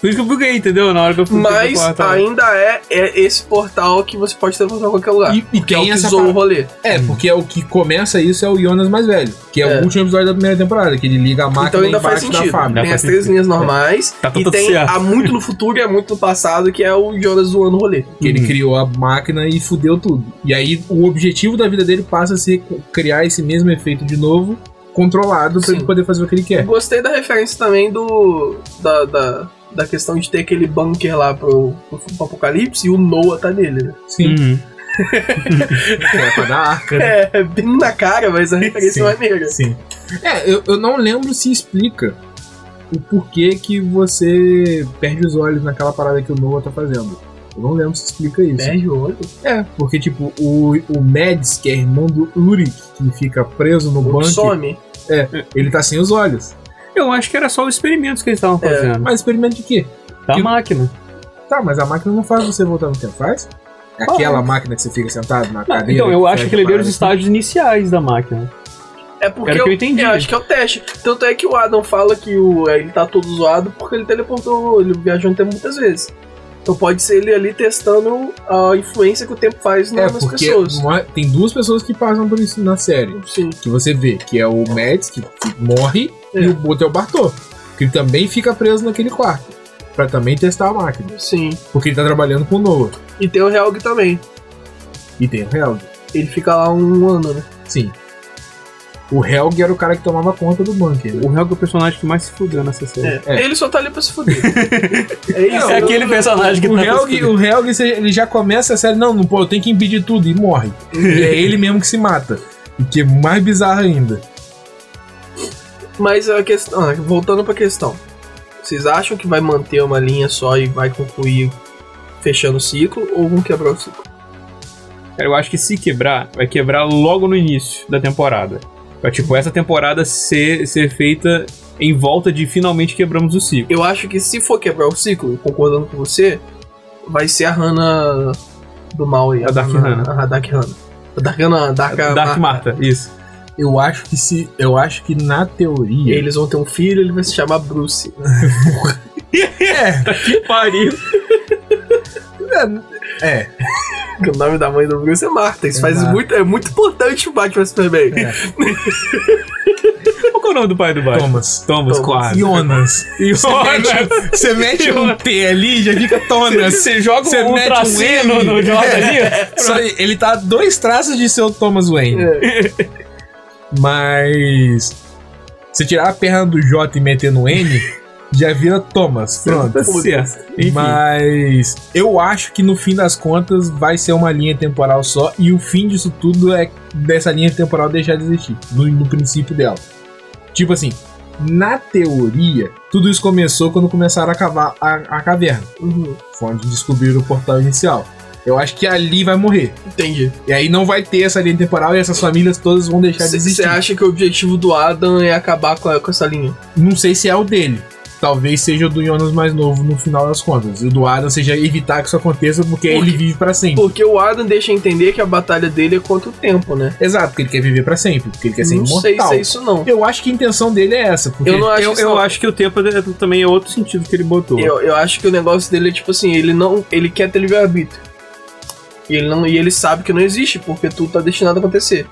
Por isso que eu buguei, entendeu? Na hora que eu fui Mas ainda é, é esse portal que você pode teleportar pra qualquer lugar. E, e que é o que o rolê. É, porque é o que começa isso é o Jonas mais velho, que é, É. o último episódio da primeira temporada, que ele liga a máquina Então ainda faz embaixo da sentido. fábrica. Tem as três sentido. linhas normais. Tá e tem certo. há muito no futuro e há muito no passado, que é o Jonas zoando o rolê. Que ele Uhum. criou a máquina e fudeu tudo. E aí o objetivo da vida dele passa a ser criar esse mesmo efeito de novo, controlado, pra Sim. ele poder fazer o que ele quer. Gostei da referência também do. Da, da, da questão de ter aquele bunker lá pro, pro, pro Apocalipse e o Noah tá nele, né? Sim, Uhum. *laughs* é pra dar arca, né? É, bem na cara, mas a referência Sim. é maneira. Sim. É, eu, eu não lembro se explica o porquê que você perde os olhos naquela parada que o Noah tá fazendo. Eu não lembro se explica isso. Perde o olho. É, porque, tipo, o, o Mads, que é irmão do Uric, que fica preso no O bunker, some. ele tá sem os olhos. Eu acho que era só os experimentos que eles estavam É, fazendo. Mas experimento de quê? da que- máquina. Tá, mas a máquina não faz você voltar no tempo, faz? É Aquela máquina que você fica sentado na Não, cadeira. então, eu que acho que ele deu os estágios iniciais da máquina. É porque Era o que eu entendi. acho que é o teste. Tanto é que o Adam fala que o, ele tá todo zoado porque ele teleportou, ele viajou no tempo muitas vezes. Então pode ser ele ali testando a influência que o tempo faz. É, nas pessoas. mo- tem duas pessoas que passam por isso na série. Sim. Que você vê, que é o Mads, que morre, É. e o outro é o Bartô. Que ele também fica preso naquele quarto. Pra também testar a máquina. Sim. Porque ele tá trabalhando com o Noah. E tem o Helg também. E tem o Helg. Ele fica lá um ano, né? Sim. O Helg era o cara que tomava conta do bunker. né? O Helga é o personagem que mais se fudeu nessa série. É. É. Ele só tá ali pra se fuder. *laughs* é isso. É aquele personagem que O tá Helg, o Helg, ele já começa a série, não, não, pô, eu tenho que impedir tudo, e morre. e é ele mesmo que se mata. O que é mais bizarro ainda. Mas a questão. ah, voltando pra questão. Vocês acham que vai manter uma linha só e vai concluir fechando o ciclo, ou vão quebrar o ciclo. Cara, eu acho que se quebrar, vai quebrar logo no início da temporada. Pra, tipo, essa temporada ser, ser feita em volta de finalmente quebramos o ciclo. Eu acho que se for quebrar o ciclo, concordando com você, vai ser a Hannah do mal aí. A Dark Hannah. A Dark Hannah. A Dark Hannah, Dark, Dark Marta, isso. Eu acho que se. Eu acho que na teoria. Eles vão ter um filho, ele vai se chamar Bruce. *laughs* *laughs* É, Que pariu. *laughs* é. O nome da mãe do Bruce é Marta. Isso faz Exato. muito, é muito importante o Batman Superman. É. *laughs* Qual é o nome do pai do Batman? Thomas. Thomas, Thomas. quase. Jonas. Jonas. Você mete um *laughs* T ali já fica Thomas. Você joga Você um mete um no, no J ali. Só ele tá a dois traços de ser o Thomas Wayne. É. Mas. Se tirar a perna do J e meter no N, já vira Thomas. Pronto. Tá certo. Mas eu acho que no fim das contas vai ser uma linha temporal só e o fim disso tudo é dessa linha temporal deixar de existir, no, no princípio dela. Tipo assim, na teoria, tudo isso começou quando começaram a cavar a, a caverna. Uhum, Foi onde descobriram o portal inicial. Eu acho que ali vai morrer. entendi. E aí não vai ter essa linha temporal e essas famílias todas vão deixar de Você existir. acha que o objetivo do Adam é acabar com, a- com essa linha? Não sei se é o dele. Talvez seja o do Jonas mais novo no final das contas. E o do Adam seja evitar que isso aconteça porque Por ele vive pra sempre. Porque o Adam deixa entender que a batalha dele é contra o tempo, né? Exato, porque ele quer viver pra sempre, porque ele quer ser não sei imortal. se é isso não. Eu acho que a intenção dele é essa, porque Eu não acho Eu, eu não. acho que o tempo é- também é outro sentido que ele botou. Eu, eu acho que o negócio dele é tipo assim, ele não. Ele quer ter livre-arbítrio. E ele, não, e ele sabe que não existe, porque tudo tá destinado a acontecer.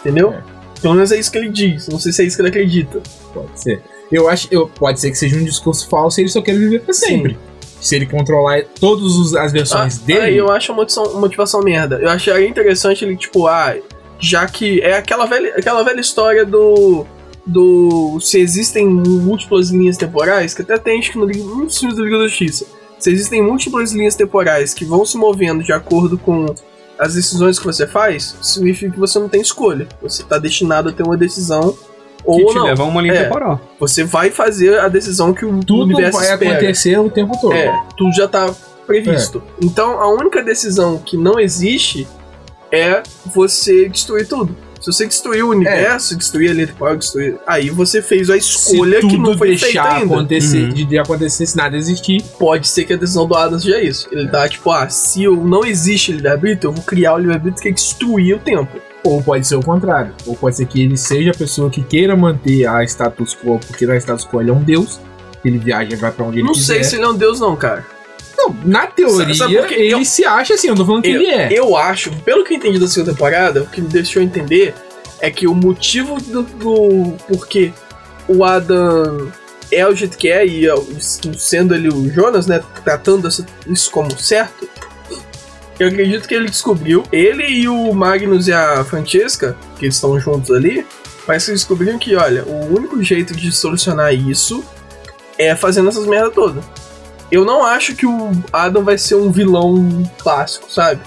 Entendeu? É. Pelo menos é isso que ele diz. Não sei se é isso que ele acredita. pode ser. Eu acho, eu, pode ser que seja um discurso falso e ele só quer viver pra sempre. Se ele controlar todas as versões Ah, dele, Aí eu acho a motivação, motivação merda. Eu acharia interessante ele, tipo, ah, já que. É aquela velha, aquela velha história do. Do. Se existem múltiplas linhas temporais, que até tem acho que no, Liga- nos filmes da Liga da Justiça. Se existem múltiplas linhas temporais que vão se movendo de acordo com as decisões que você faz, significa que você não tem escolha. Você tá destinado a ter uma decisão que ou te não. leva a uma linha É. temporal. Você vai fazer a decisão que o tudo universo vai espera. acontecer o tempo todo. É, tudo já tá previsto. Então a única decisão que não existe é você destruir tudo. Se você destruir o universo, destruir a temporal, destruir. Aí você fez a escolha Se que tudo não foi feita deixar ainda. acontecer, Uhum. de, de acontecer, se nada existir, Pode ser que a decisão do Adam seja isso. Ele tá tipo, ah, se eu não existe livre-arbítrio, eu vou criar o livre-arbítrio que é destruir o tempo. ou pode ser o contrário. Ou pode ser que ele seja a pessoa que queira manter a status quo, porque na status quo ele é um deus, ele viaja e vai pra onde ele não quiser. sei se ele é um deus, não, cara. Não, na teoria, Sabe quê? ele Eu- se acha assim, eu não tô falando que eu, ele é. eu acho, pelo que eu entendi da segunda temporada, o que me deixou entender é que o motivo do, do porquê o Adam é o jeito que é, e sendo ele o Jonas, né, tratando isso como certo, eu acredito que ele descobriu, ele e o Magnus e a Francesca, que eles estão juntos ali, parece que eles descobriram que, olha, o único jeito de solucionar isso é fazendo essas merda toda. Eu não acho que o Adam vai ser um vilão clássico, sabe?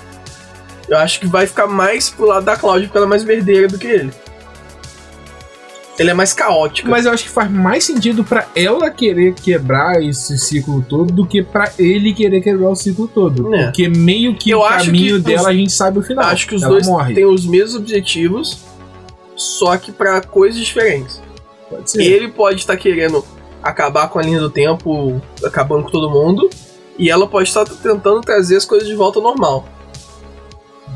Eu acho que vai ficar mais pro lado da Cláudia, porque ela é mais verdeira do que ele. Ele é mais caótico. Mas eu acho que faz mais sentido pra ela querer quebrar esse ciclo todo do que pra ele querer quebrar o ciclo todo. É. Porque meio que Eu o acho caminho que dela os- a gente sabe o final. acho que os ela dois morre. têm os mesmos objetivos, só que pra coisas diferentes. Pode ser. Ele pode estar querendo acabar com a linha do tempo, acabando com todo mundo, e ela pode estar tentando trazer as coisas de volta ao normal.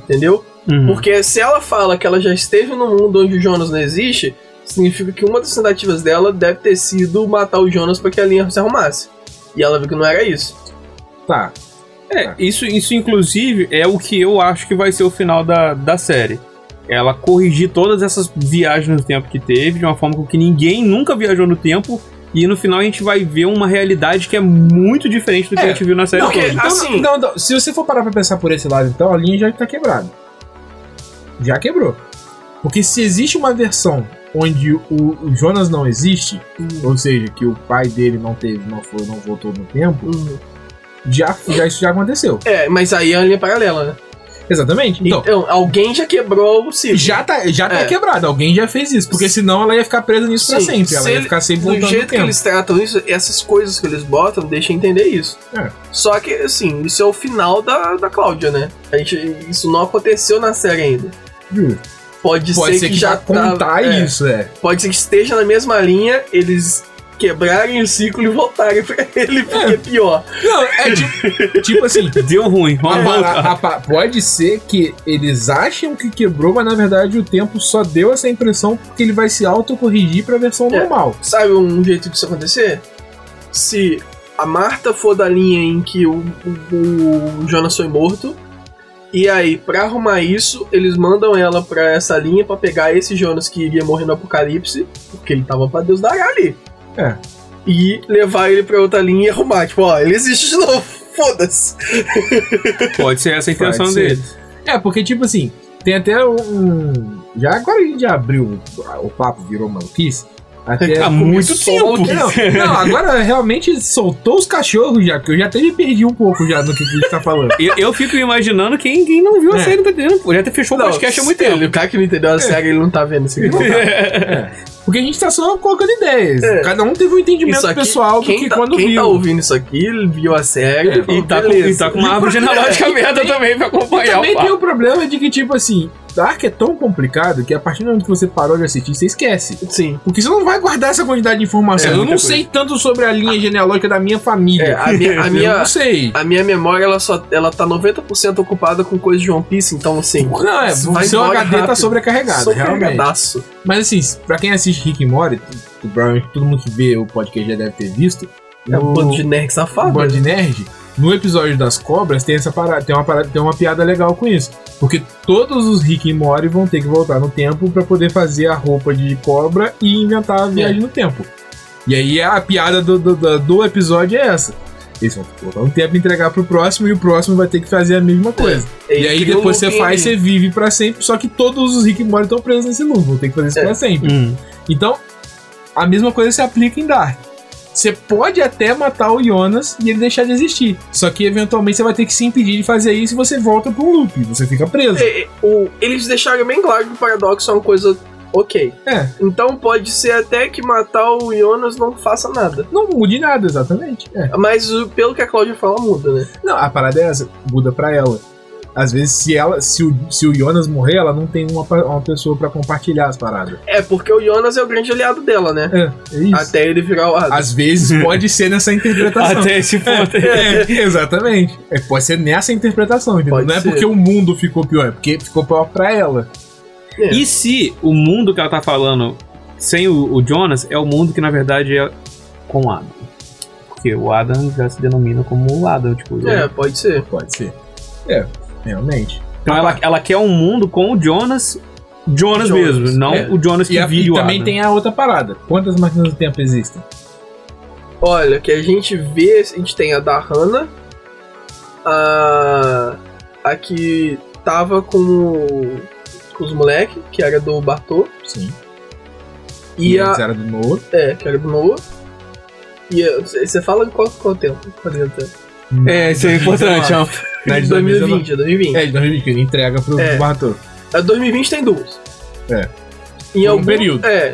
Entendeu? Uhum. Porque se ela fala que ela já esteve no mundo onde o Jonas não existe, significa que uma das tentativas dela deve ter sido matar o Jonas para que a linha se arrumasse. E ela viu que não era isso. Tá. É, isso, isso inclusive é o que eu acho que vai ser o final da, da série. Ela corrigir todas essas viagens no tempo que teve, de uma forma com que ninguém nunca viajou no tempo, e no final a gente vai ver uma realidade que é muito diferente do que É, a gente viu na série não, toda. porque- Então, assim- não, não, se você for parar pra pensar por esse lado, então a linha já tá quebrada. Já quebrou. Porque se existe uma versão onde o, o Jonas não existe, ou seja, que o pai dele não teve, não foi, não voltou no tempo, já, já isso já aconteceu. É, mas aí é a linha paralela, né? Exatamente. Então, Então, alguém já quebrou o ciclo. já tá, já tá É. quebrado. Alguém já fez isso. Porque senão ela ia ficar presa nisso pra Sim, sempre. Ela se ia ele- ficar sempre Do voltando no jeito que tempo. eles tratam isso, essas coisas que eles botam, deixa entender isso. É. Só que, assim, isso é o final da, da Cláudia, né? A gente, isso não aconteceu na série ainda. Justo. Pode, Pode ser, que, já já contar tá, isso, é. Pode ser que esteja na mesma linha, eles quebrarem o ciclo e voltarem pra *laughs* ele, porque é pior. Não, é tipo, tipo assim. Deu ruim, a para- a pode ser que eles acham que quebrou, mas na verdade o tempo só deu essa impressão porque ele vai se autocorrigir pra versão É. normal. Sabe um jeito disso acontecer? Se a Marta for da linha em que o, o, o Jonas foi morto, e aí, pra arrumar isso, eles mandam ela pra essa linha pra pegar esse Jonas que iria morrer no apocalipse, porque ele tava pra Deus dará ali. É. E levar ele pra outra linha e arrumar. Tipo, ó, ele existe de novo. *laughs* Foda-se. Pode ser essa a intenção ser. deles. É, porque tipo assim, tem até um. Já agora a gente já abriu o papo, virou maluquice. Até Há muito tempo. Não, *laughs* não, agora realmente soltou os cachorros já, porque eu já até me perdi um pouco já no que a gente tá falando. Eu, eu fico imaginando quem, quem não viu a É. série, tá entendendo? Já até fechou o podcast há muito tempo. ele- O cara que não entendeu a série, ele não tá vendo aqui. não tá. Porque a gente tá só colocando ideias. É. Cada um teve um entendimento aqui, pessoal do quem que tá, quando quem viu. tá ouvindo isso aqui, ele viu a série É, falou, E tá, com, e tá com uma árvore genealógica *laughs* aberta também pra E acompanhar também o tem o problema de que, tipo assim, Dark é tão complicado que a partir do momento que você parou de assistir, você esquece. Sim. Porque você não vai guardar essa quantidade de informação. É, eu não muita sei tanto sobre a linha genealógica da minha família. É, a minha, *laughs* a eu minha, não sei. a minha memória, ela só ela tá 90% ocupada com coisas de One Piece, então assim. Não, é, o seu HD tá rápido. sobrecarregado, realmente. Sobrecarregadaço. Mas assim, pra quem assiste Rick e Morty, que provavelmente todo mundo que vê o podcast já deve ter visto. É um no- bando de nerd o safado. Band Nerd, no episódio das cobras tem essa parada, tem uma parada, tem uma piada legal com isso. Porque todos os Rick e Morty vão ter que voltar no tempo pra poder fazer a roupa de cobra e inventar a viagem no tempo. E aí a piada do, do, do- episódio é essa. Eles vão ter que voltar no tempo e entregar pro próximo e o próximo vai ter que fazer a mesma coisa. Ele E aí um depois você faz, ali. você vive pra sempre, só que todos os Rick e Morty estão presos nesse loop, vão ter que fazer isso É. pra sempre. Hum. Então, a mesma coisa se aplica em Dark. Você pode até matar o Jonas e ele deixar de existir. Só que eventualmente você vai ter que se impedir de fazer isso e você volta pro loop. Você fica preso. É, é, o- eles deixaram bem claro que o paradoxo é uma coisa ok. É, Então pode ser até que matar o Jonas não faça nada. não mude nada, exatamente. É. Mas pelo que a Claudia fala, muda, né? Não, a parada é essa, muda pra ela. Às vezes, se ela, se o, se o Jonas morrer, ela não tem uma, uma pessoa pra compartilhar as paradas. É, porque o Jonas é o grande aliado dela, né? É, é isso. Até ele virar o Adam. Às vezes *laughs* pode ser nessa interpretação. Até esse ponto aí. É, exatamente. É, pode ser nessa interpretação, entendeu? Pode não é ser. porque o mundo ficou pior, é porque ficou pior pra ela. É. E se o mundo que ela tá falando sem o, o Jonas é o mundo que na verdade é com o Adam? Porque o Adam já se denomina como o Adam, tipo. É, pode ser. Pode ser. É, realmente. Então ela, ela quer um mundo com o Jonas, Jonas, Jonas, mesmo, não é. o Jonas que E, a- vive e o também Adam. tem a outra parada. Quantas máquinas do tempo existem? Olha, que a gente vê, a gente tem a da Hannah, a, a que tava com, o- com os moleques, que era do Bartô, Sim. e a. antes era do Noah. É, que era do Noah. E a- você fala qual, qual tempo? Qual tempo? É, isso é *laughs* importante. ó. É de 2020, é 2020. É, de 2020, que ele entrega pro É. Bartô. A 2020 tem duas. É. Em um algum período. É.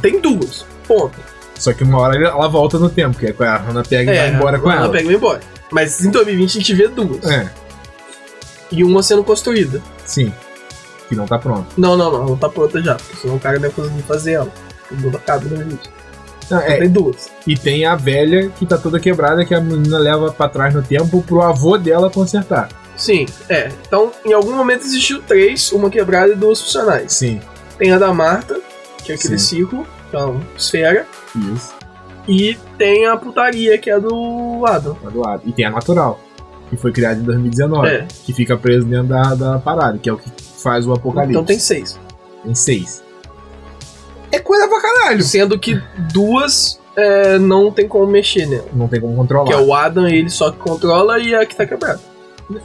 Tem duas. Ponto. Só que uma hora ela volta no tempo, que é a Hannah pega e é, vai embora com ela ela. pega e vai embora. Mas em 2020 a gente vê duas. É, E uma sendo construída. sim. Que não tá pronto. Não, não, não. Não tá pronta já. Porque senão o cara ia conseguir fazer ela. O mundo acaba em 2020. Não, é, Tem duas. e tem a velha que tá toda quebrada, que a menina leva pra trás no tempo pro avô dela consertar. Sim, é. Então, em algum momento existiu três, uma quebrada e duas funcionais. Sim, Tem a da Marta, que é aquele Sim. círculo, uma esfera. isso. E tem a putaria, que é a do Adam. Tá do lado. E tem a natural, que foi criada em 2019, É. que fica preso dentro da, da parada, que é o que faz o apocalipse. Então tem seis. Tem seis. É caralho. Sendo que duas é, não tem como mexer nela. Não tem como controlar. Que é o Adam, ele só que controla e a que tá quebrada.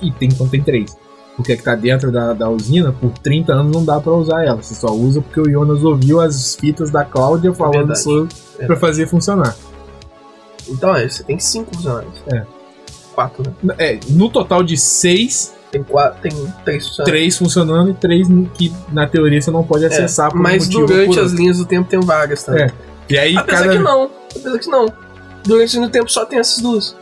E tem, então tem três. Porque a que tá dentro da, da usina, por 30 anos não dá pra usar ela. Você só usa porque o Jonas ouviu as fitas da Cláudia falando verdade. sobre É. pra fazer funcionar. Então é, você tem cinco funcionários. É. Quatro, né? É, no total de seis, Tem quatro, tem três funcionando. Três funcionando e três que na teoria você não pode acessar por um É, Mas motivo ou durante por as linhas do tempo tem vagas também. É. E aí Apesar cada que não. Apesar que não. Durante do tempo só tem essas duas.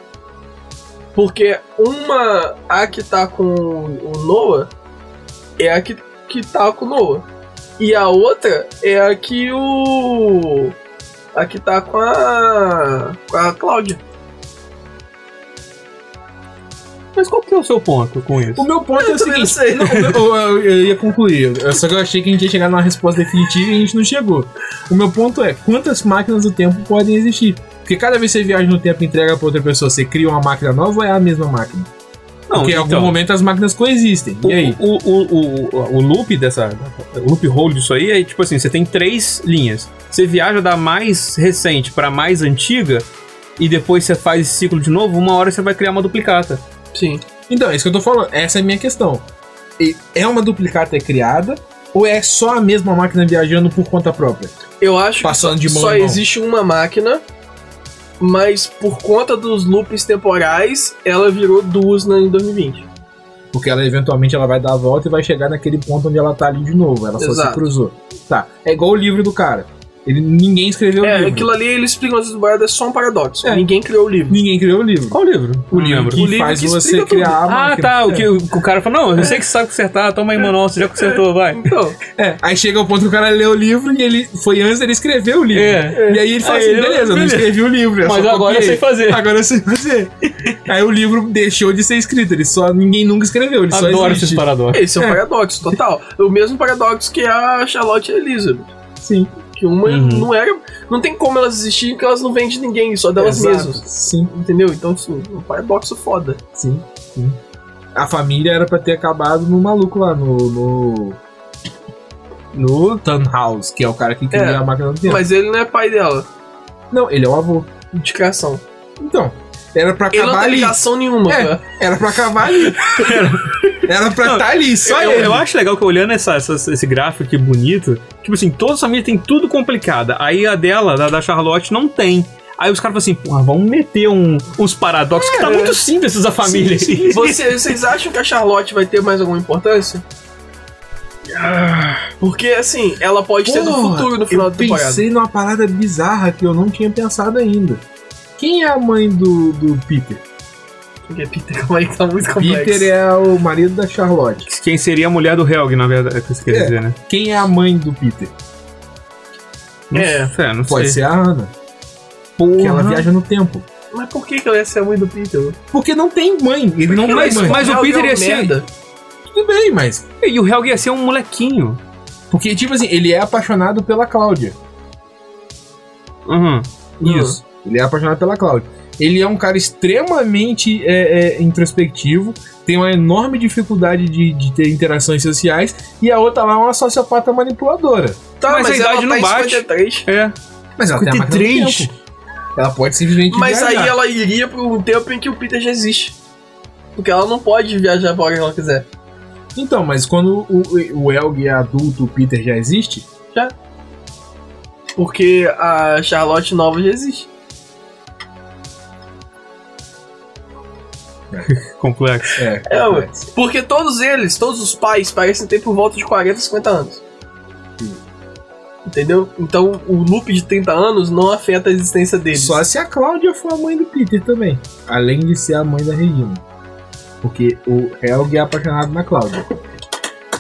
Porque uma, a que tá com o Noah, é a que, que tá com o Noah. E a outra é a que o. A que tá com a. com a Cláudia. Mas qual que é o seu ponto com isso? O meu ponto é o seguinte. não, eu, eu- eu ia concluir. eu- Só que eu achei que a gente ia chegar numa resposta definitiva e a gente não chegou. O meu ponto é: quantas máquinas do tempo podem existir? Porque cada vez que você viaja no tempo e entrega pra outra pessoa, você cria uma máquina nova ou é a mesma máquina? Não, Porque em algum então, momento as máquinas coexistem. O, E aí? o, o, o, o loop dessa. O loop hole disso aí é tipo assim: você tem três linhas. Você viaja da mais recente pra mais antiga e depois você faz esse ciclo de novo, uma hora você vai criar uma duplicata. Sim. Então, é isso que eu tô falando. Essa é a minha questão. É uma duplicata criada ou é só a mesma máquina viajando por conta própria? Eu acho Passando que de mão só mão. existe uma máquina, mas por conta dos loops temporais, ela virou duas na, em 2020. Porque ela eventualmente ela vai dar a volta e vai chegar naquele ponto onde ela tá ali de novo. Ela só se Exato. cruzou. Tá. É igual o livro do cara. Ele, ninguém escreveu o É, livro. aquilo ali eles explicam as temporadas é só um paradoxo. É. Ninguém criou o livro. Ninguém criou o livro. Qual livro? O Não livro lembro. que O livro faz que você explica criar a Ah, tá. O É. que o, o cara falou: Não, eu sei que você sabe consertar, toma aí, mano. Você já consertou, vai. Então, É, aí chega o ponto que o cara lê o livro e ele foi antes dele escrever o livro. É. E aí ele fala Aí assim: ele- beleza, eu não escrevi o livro. eu Mas só agora eu copiei. sei fazer. Agora eu sei fazer. aí o livro deixou de ser escrito, ele só ninguém nunca escreveu, ele só Adoro existe. esses paradoxos. esse é um paradoxo total. O mesmo paradoxo que a Charlotte e a Elizabeth. Sim. Que uma Uhum. não era. Não tem como elas existirem porque elas não vêm de ninguém, só delas Exato. mesmas. Sim, Entendeu? Então, assim, um paradoxo foda. sim, sim. A família era pra ter acabado no maluco lá, no. no... No Tannhaus, que é o cara que cria É, a máquina do tempo. Mas ele não é pai dela, Não, ele é o avô. de criação. Então, era pra Ele não acabar tem ali. ligação nenhuma, É. cara. Era pra acabar ali. era *laughs* pra estar ali, só eu, ele. eu acho legal que olhando essa, essa- esse gráfico aqui bonito, tipo assim, toda a família tem tudo complicada. Aí a dela, da, da Charlotte, não tem. Aí os caras falam assim, porra, vamos meter um- uns paradoxos que tá muito simples essa família. aí. *laughs* Você- vocês acham que a Charlotte vai ter mais alguma importância? Porque, assim, ela pode ter no Porra, futuro no final eu da temporada. pensei numa parada bizarra que eu não tinha pensado ainda. Quem é a mãe do, do Peter? Porque Peter, é que tá muito complexo. Peter é o marido da Charlotte. Quem seria a mulher do Helg, na verdade, é o que você quer É. dizer, né? Quem é a mãe do Peter? Não É. sei, não Pode sei. ser a Ana. Porra. Que ela viaja no tempo. Mas por que, que ela ia ser a mãe do Peter? Porque não tem mãe. Ele não Mas- tem mãe. mas o Helga Peter é ia ser- merda. Tudo bem, mas. E o Helg ia ser um molequinho. Porque, tipo assim, ele é apaixonado pela Cláudia. Uhum. Isso. Ele é apaixonado pela Cláudia. Ele é um cara extremamente é, é, introspectivo, tem uma enorme dificuldade de, de ter interações sociais, e a outra lá é uma sociopata manipuladora. Tá, Mas mas, a idade ela não tá bate. 53. É. Mas ela tem a máquina do 53? tempo. Ela pode simplesmente Mas viajar. aí ela iria pra um tempo em que o Peter já existe. Porque ela não pode viajar pra hora que ela quiser. Então, mas quando o, o Elg é adulto, o Peter já existe? Porque a Charlotte nova já existe. *laughs* Complexo. É, É, complexo. Porque todos eles, todos os pais, parecem ter por volta de 40, 50 anos. Entendeu? Então o loop de 30 anos não afeta a existência deles. Só se a Cláudia for a mãe do Peter também. Além de ser a mãe da Regina. Porque o Helg é apaixonado na Cláudia.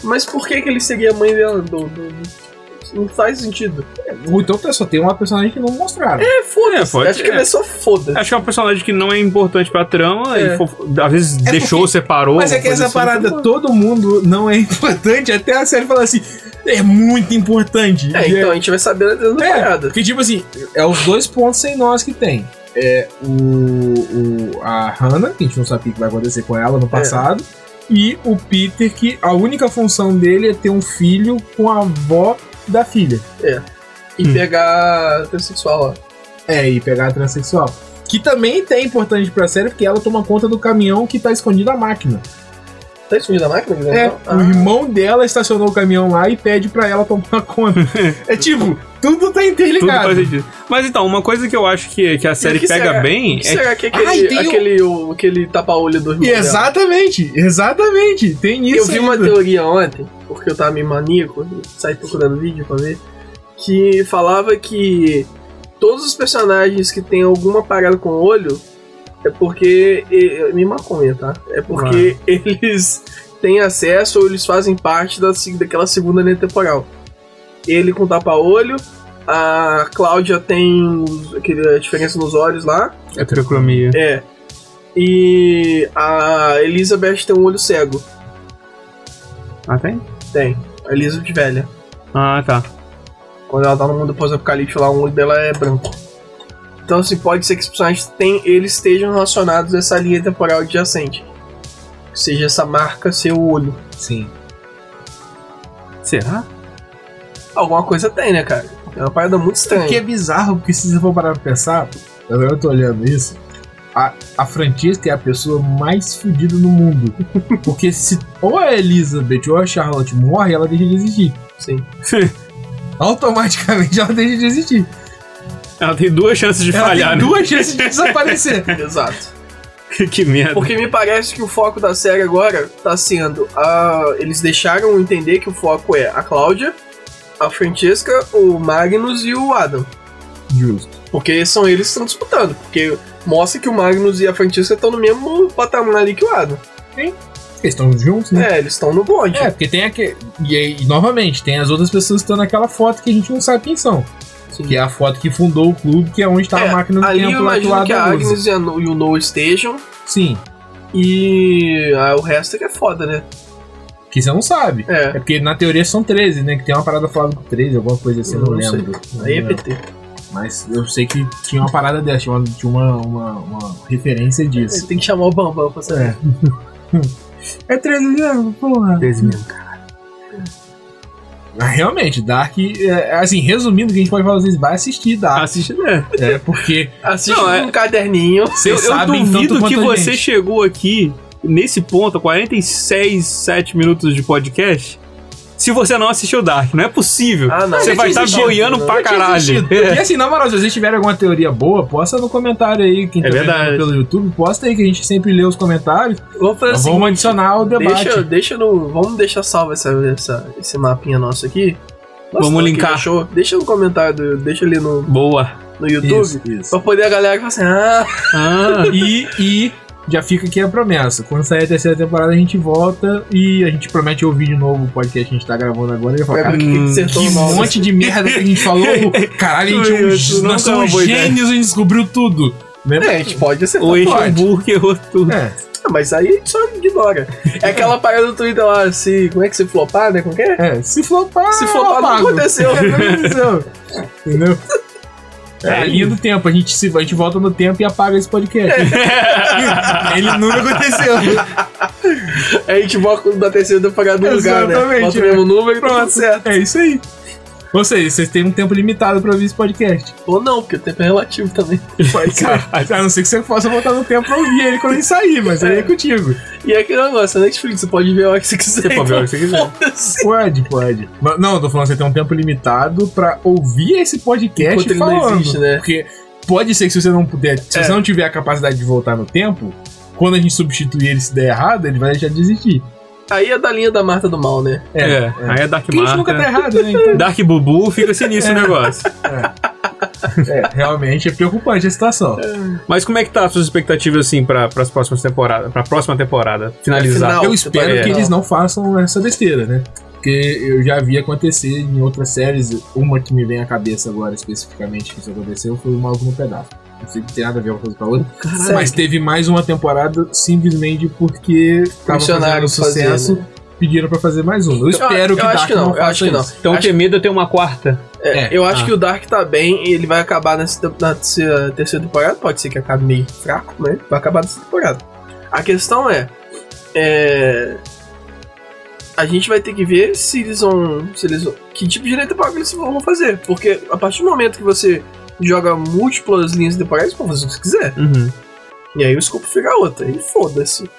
Mas por que, que ele seria a mãe dela? Do, do- do- Não faz sentido. Ou então só tem uma personagem que não mostraram. É, foda-se. É, Acho que é só foda. Acho que é um personagem que não é importante pra trama É. e fo- às vezes deixou, porque- separou. Mas é que essa assim. parada, todo mundo não é *laughs* importante, até a série fala assim, é muito importante. É, E então a gente vai saber da É, parada. porque tipo assim, é os dois pontos sem nós que tem. É o, o a Hannah, que a gente não sabia o que vai acontecer com ela no passado, e o Peter, que a única função dele é ter um filho com a avó da filha. E Hum. pegar transexual lá. É, e pegar a transexual. Que também é importante pra série, porque ela toma conta do caminhão que tá escondido na máquina. Tá escondido a máquina? É, Então? o irmão dela estacionou o caminhão lá e pede pra ela tomar conta. *laughs* é tipo, Tudo tá Tudo interligado. faz sentido. Mas então, uma coisa que eu acho que, que a série que pega será- bem que é será que é aquele, Ah, e aquele, o- aquele tapa-olho do irmão dela? Exatamente, exatamente. Tem isso Eu vi uma ainda. teoria ontem, porque eu tava meio maníaco, saí procurando vídeo pra ver, que falava que todos os personagens que tem alguma parada com o olho é porque. Me maconha, tá? É porque *laughs* eles têm acesso ou eles fazem parte da, daquela segunda linha temporal. Ele com tapa-olho, a Cláudia tem os- aquele, a diferença nos olhos lá. heterocromia. É. E a Elizabeth tem um olho cego. Ah, tem? Tem. A Elizabeth velha. Ah, tá. Quando ela tá no mundo pós-apocalíptico lá, o olho dela é branco. Então, assim, pode ser que os personagens tem, eles estejam relacionados a essa linha temporal adjacente. Seja essa marca seu olho. Sim. Será? Alguma coisa tem, né, cara? É uma parada muito O que é estranha. bizarro, porque se você for parar pra pensar, agora eu tô olhando isso, a, a Francesca é a pessoa mais fodida no mundo. *laughs* Porque se ou a Elizabeth ou a Charlotte morre, ela deixa de existir. Sim. *laughs* Automaticamente ela deixa de existir. Ela tem duas chances de ela falhar, tem duas chances de desaparecer. *laughs* Exato. né? que merda. Porque me parece que o foco da série agora tá sendo. A... Eles deixaram entender que o foco é a Cláudia, a Francesca, o Magnus e o Adam. Justo. Porque são eles que estão disputando. Porque mostra que o Magnus e a Francesca estão no mesmo patamar ali que o Adam. Eles estão juntos, né? É, eles estão no bonde. É, porque tem aquele. E, aí, novamente, tem as outras pessoas que estão naquela foto que a gente não sabe quem são. Sim. Que é a foto que fundou o clube, que é onde está É, a máquina do ali eu tempo lá do imagino lado que a. Agnes e, a No- e o Noah estejam. Sim, E ah, o resto é que é foda, né? Que você não sabe. É É. porque na teoria são 13, né? Que tem uma parada falada com 13, alguma coisa assim, eu não, Não sei. lembro. Não Aí é. PT. Mas eu sei que tinha uma parada dessa, tinha uma, tinha uma, uma, uma referência disso. Tem que chamar o Bambam pra saber. É. *laughs* É 13 mesmo, porra. 13 mesmo, cara. Mas realmente, Dark, é, assim, resumindo, o que a gente pode falar vocês, vai assistir Dark. Assiste, né? É, porque Assiste Não, com é- um caderninho. Eu, vocês eu sabem duvido tanto que você gente. chegou aqui nesse ponto, 46, 7 minutos de podcast, se você não assistiu Dark. Não é possível. Ah, não. Você vai estar boiando pra caralho. É. E assim, na moral, se vocês tiverem alguma teoria boa, posta no comentário aí. Quem É tá verdade. pelo YouTube, posta aí que a gente sempre lê os comentários. Vamos fazer assim. Vamos adicionar o debate. Deixa, deixa no. Vamos deixar salvo essa, essa, esse mapinha nosso aqui. Vamos que linkar. Deixou, deixa no comentário, do- deixa ali no, Boa. no YouTube. Isso, isso. Pra poder a galera falar assim, ah, Ah, E, e já fica aqui a promessa. Quando sair a terceira temporada, a gente volta e a gente promete ouvir de novo o podcast que a gente tá gravando agora. E vai cara, o que, que hum, que nosso. monte de merda que a gente falou. *laughs* Caralho, a gente é não nós é somos gênios, a gente descobriu tudo. Né? É, a gente pode acertar. o. Hambúrguer errou tudo. É, Ah, mas aí a gente só ignora. *laughs* É aquela parada do Twitter lá, assim, como é que se flopar, né? Como que é? é, se flopar. Se flopar, não aconteceu. É, não *laughs* aconteceu. Entendeu? É a linha do tempo, a gente, se, a gente volta no tempo e apaga esse podcast. *laughs* Ele nunca aconteceu. A gente bota da terceira temporada no lugar, né? Exatamente, Bota o é. mesmo número e tá certo. É isso aí. Ou seja, vocês têm um tempo limitado pra ouvir esse podcast. Ou não, porque o tempo é relativo também. Pode ser. *laughs* A não ser que você possa voltar no tempo pra ouvir ele quando ele sair, mas aí é contigo. E é aquele negócio, a Netflix, você pode ver a hora que você quiser. Você pode ver a hora que você quiser. Pode, pode. Mas, não, eu tô falando que você tem um tempo limitado pra ouvir esse podcast Enquanto ele não falando. existe, né? Porque pode ser que se você não puder, se É. você não tiver a capacidade de voltar no tempo, quando a gente substituir ele se der errado, ele vai deixar de existir. Aí é da linha da Marta do Mal, né? É, aí é Dark Porque a gente nunca tá Marta. errado, né? *laughs* Então, Dark Bubu fica sinistro o negócio. é, *laughs* realmente é preocupante a situação. Mas como é que tá as suas expectativas, assim, pra, pras próximas temporadas? Pra próxima temporada? Finalizar. Final. Eu espero é. que eles não façam essa besteira, né? Porque eu já vi acontecer em outras séries, uma que me vem à cabeça agora especificamente que isso aconteceu foi o Maluco no Pedaço. Não sei se tem nada a ver uma coisa com a outra. Caralho. Mas teve mais uma temporada simplesmente porque tava fazendo sucesso, fazendo. Pediram pra fazer mais uma. Eu espero eu que acho Dark que não, eu faça acho que não. Então Acho- Temido tem uma quarta. É, É, eu acho ah. que o Dark tá bem e ele vai acabar nessa, na terceira, temporada. Pode ser que acabe meio fraco, mas vai acabar nessa temporada. A questão é, é, A gente vai ter que ver se eles vão. Se eles vão que tipo de linha temporal eles vão fazer. Porque a partir do momento que você joga múltiplas linhas temporais, você pode fazer o que você quiser. Uhum. E aí o escopo fica outra. E foda-se. O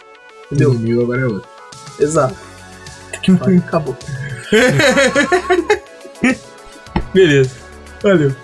Entendeu? inimigo agora é outro. Exato. Acabou. *laughs* Beleza. Valeu.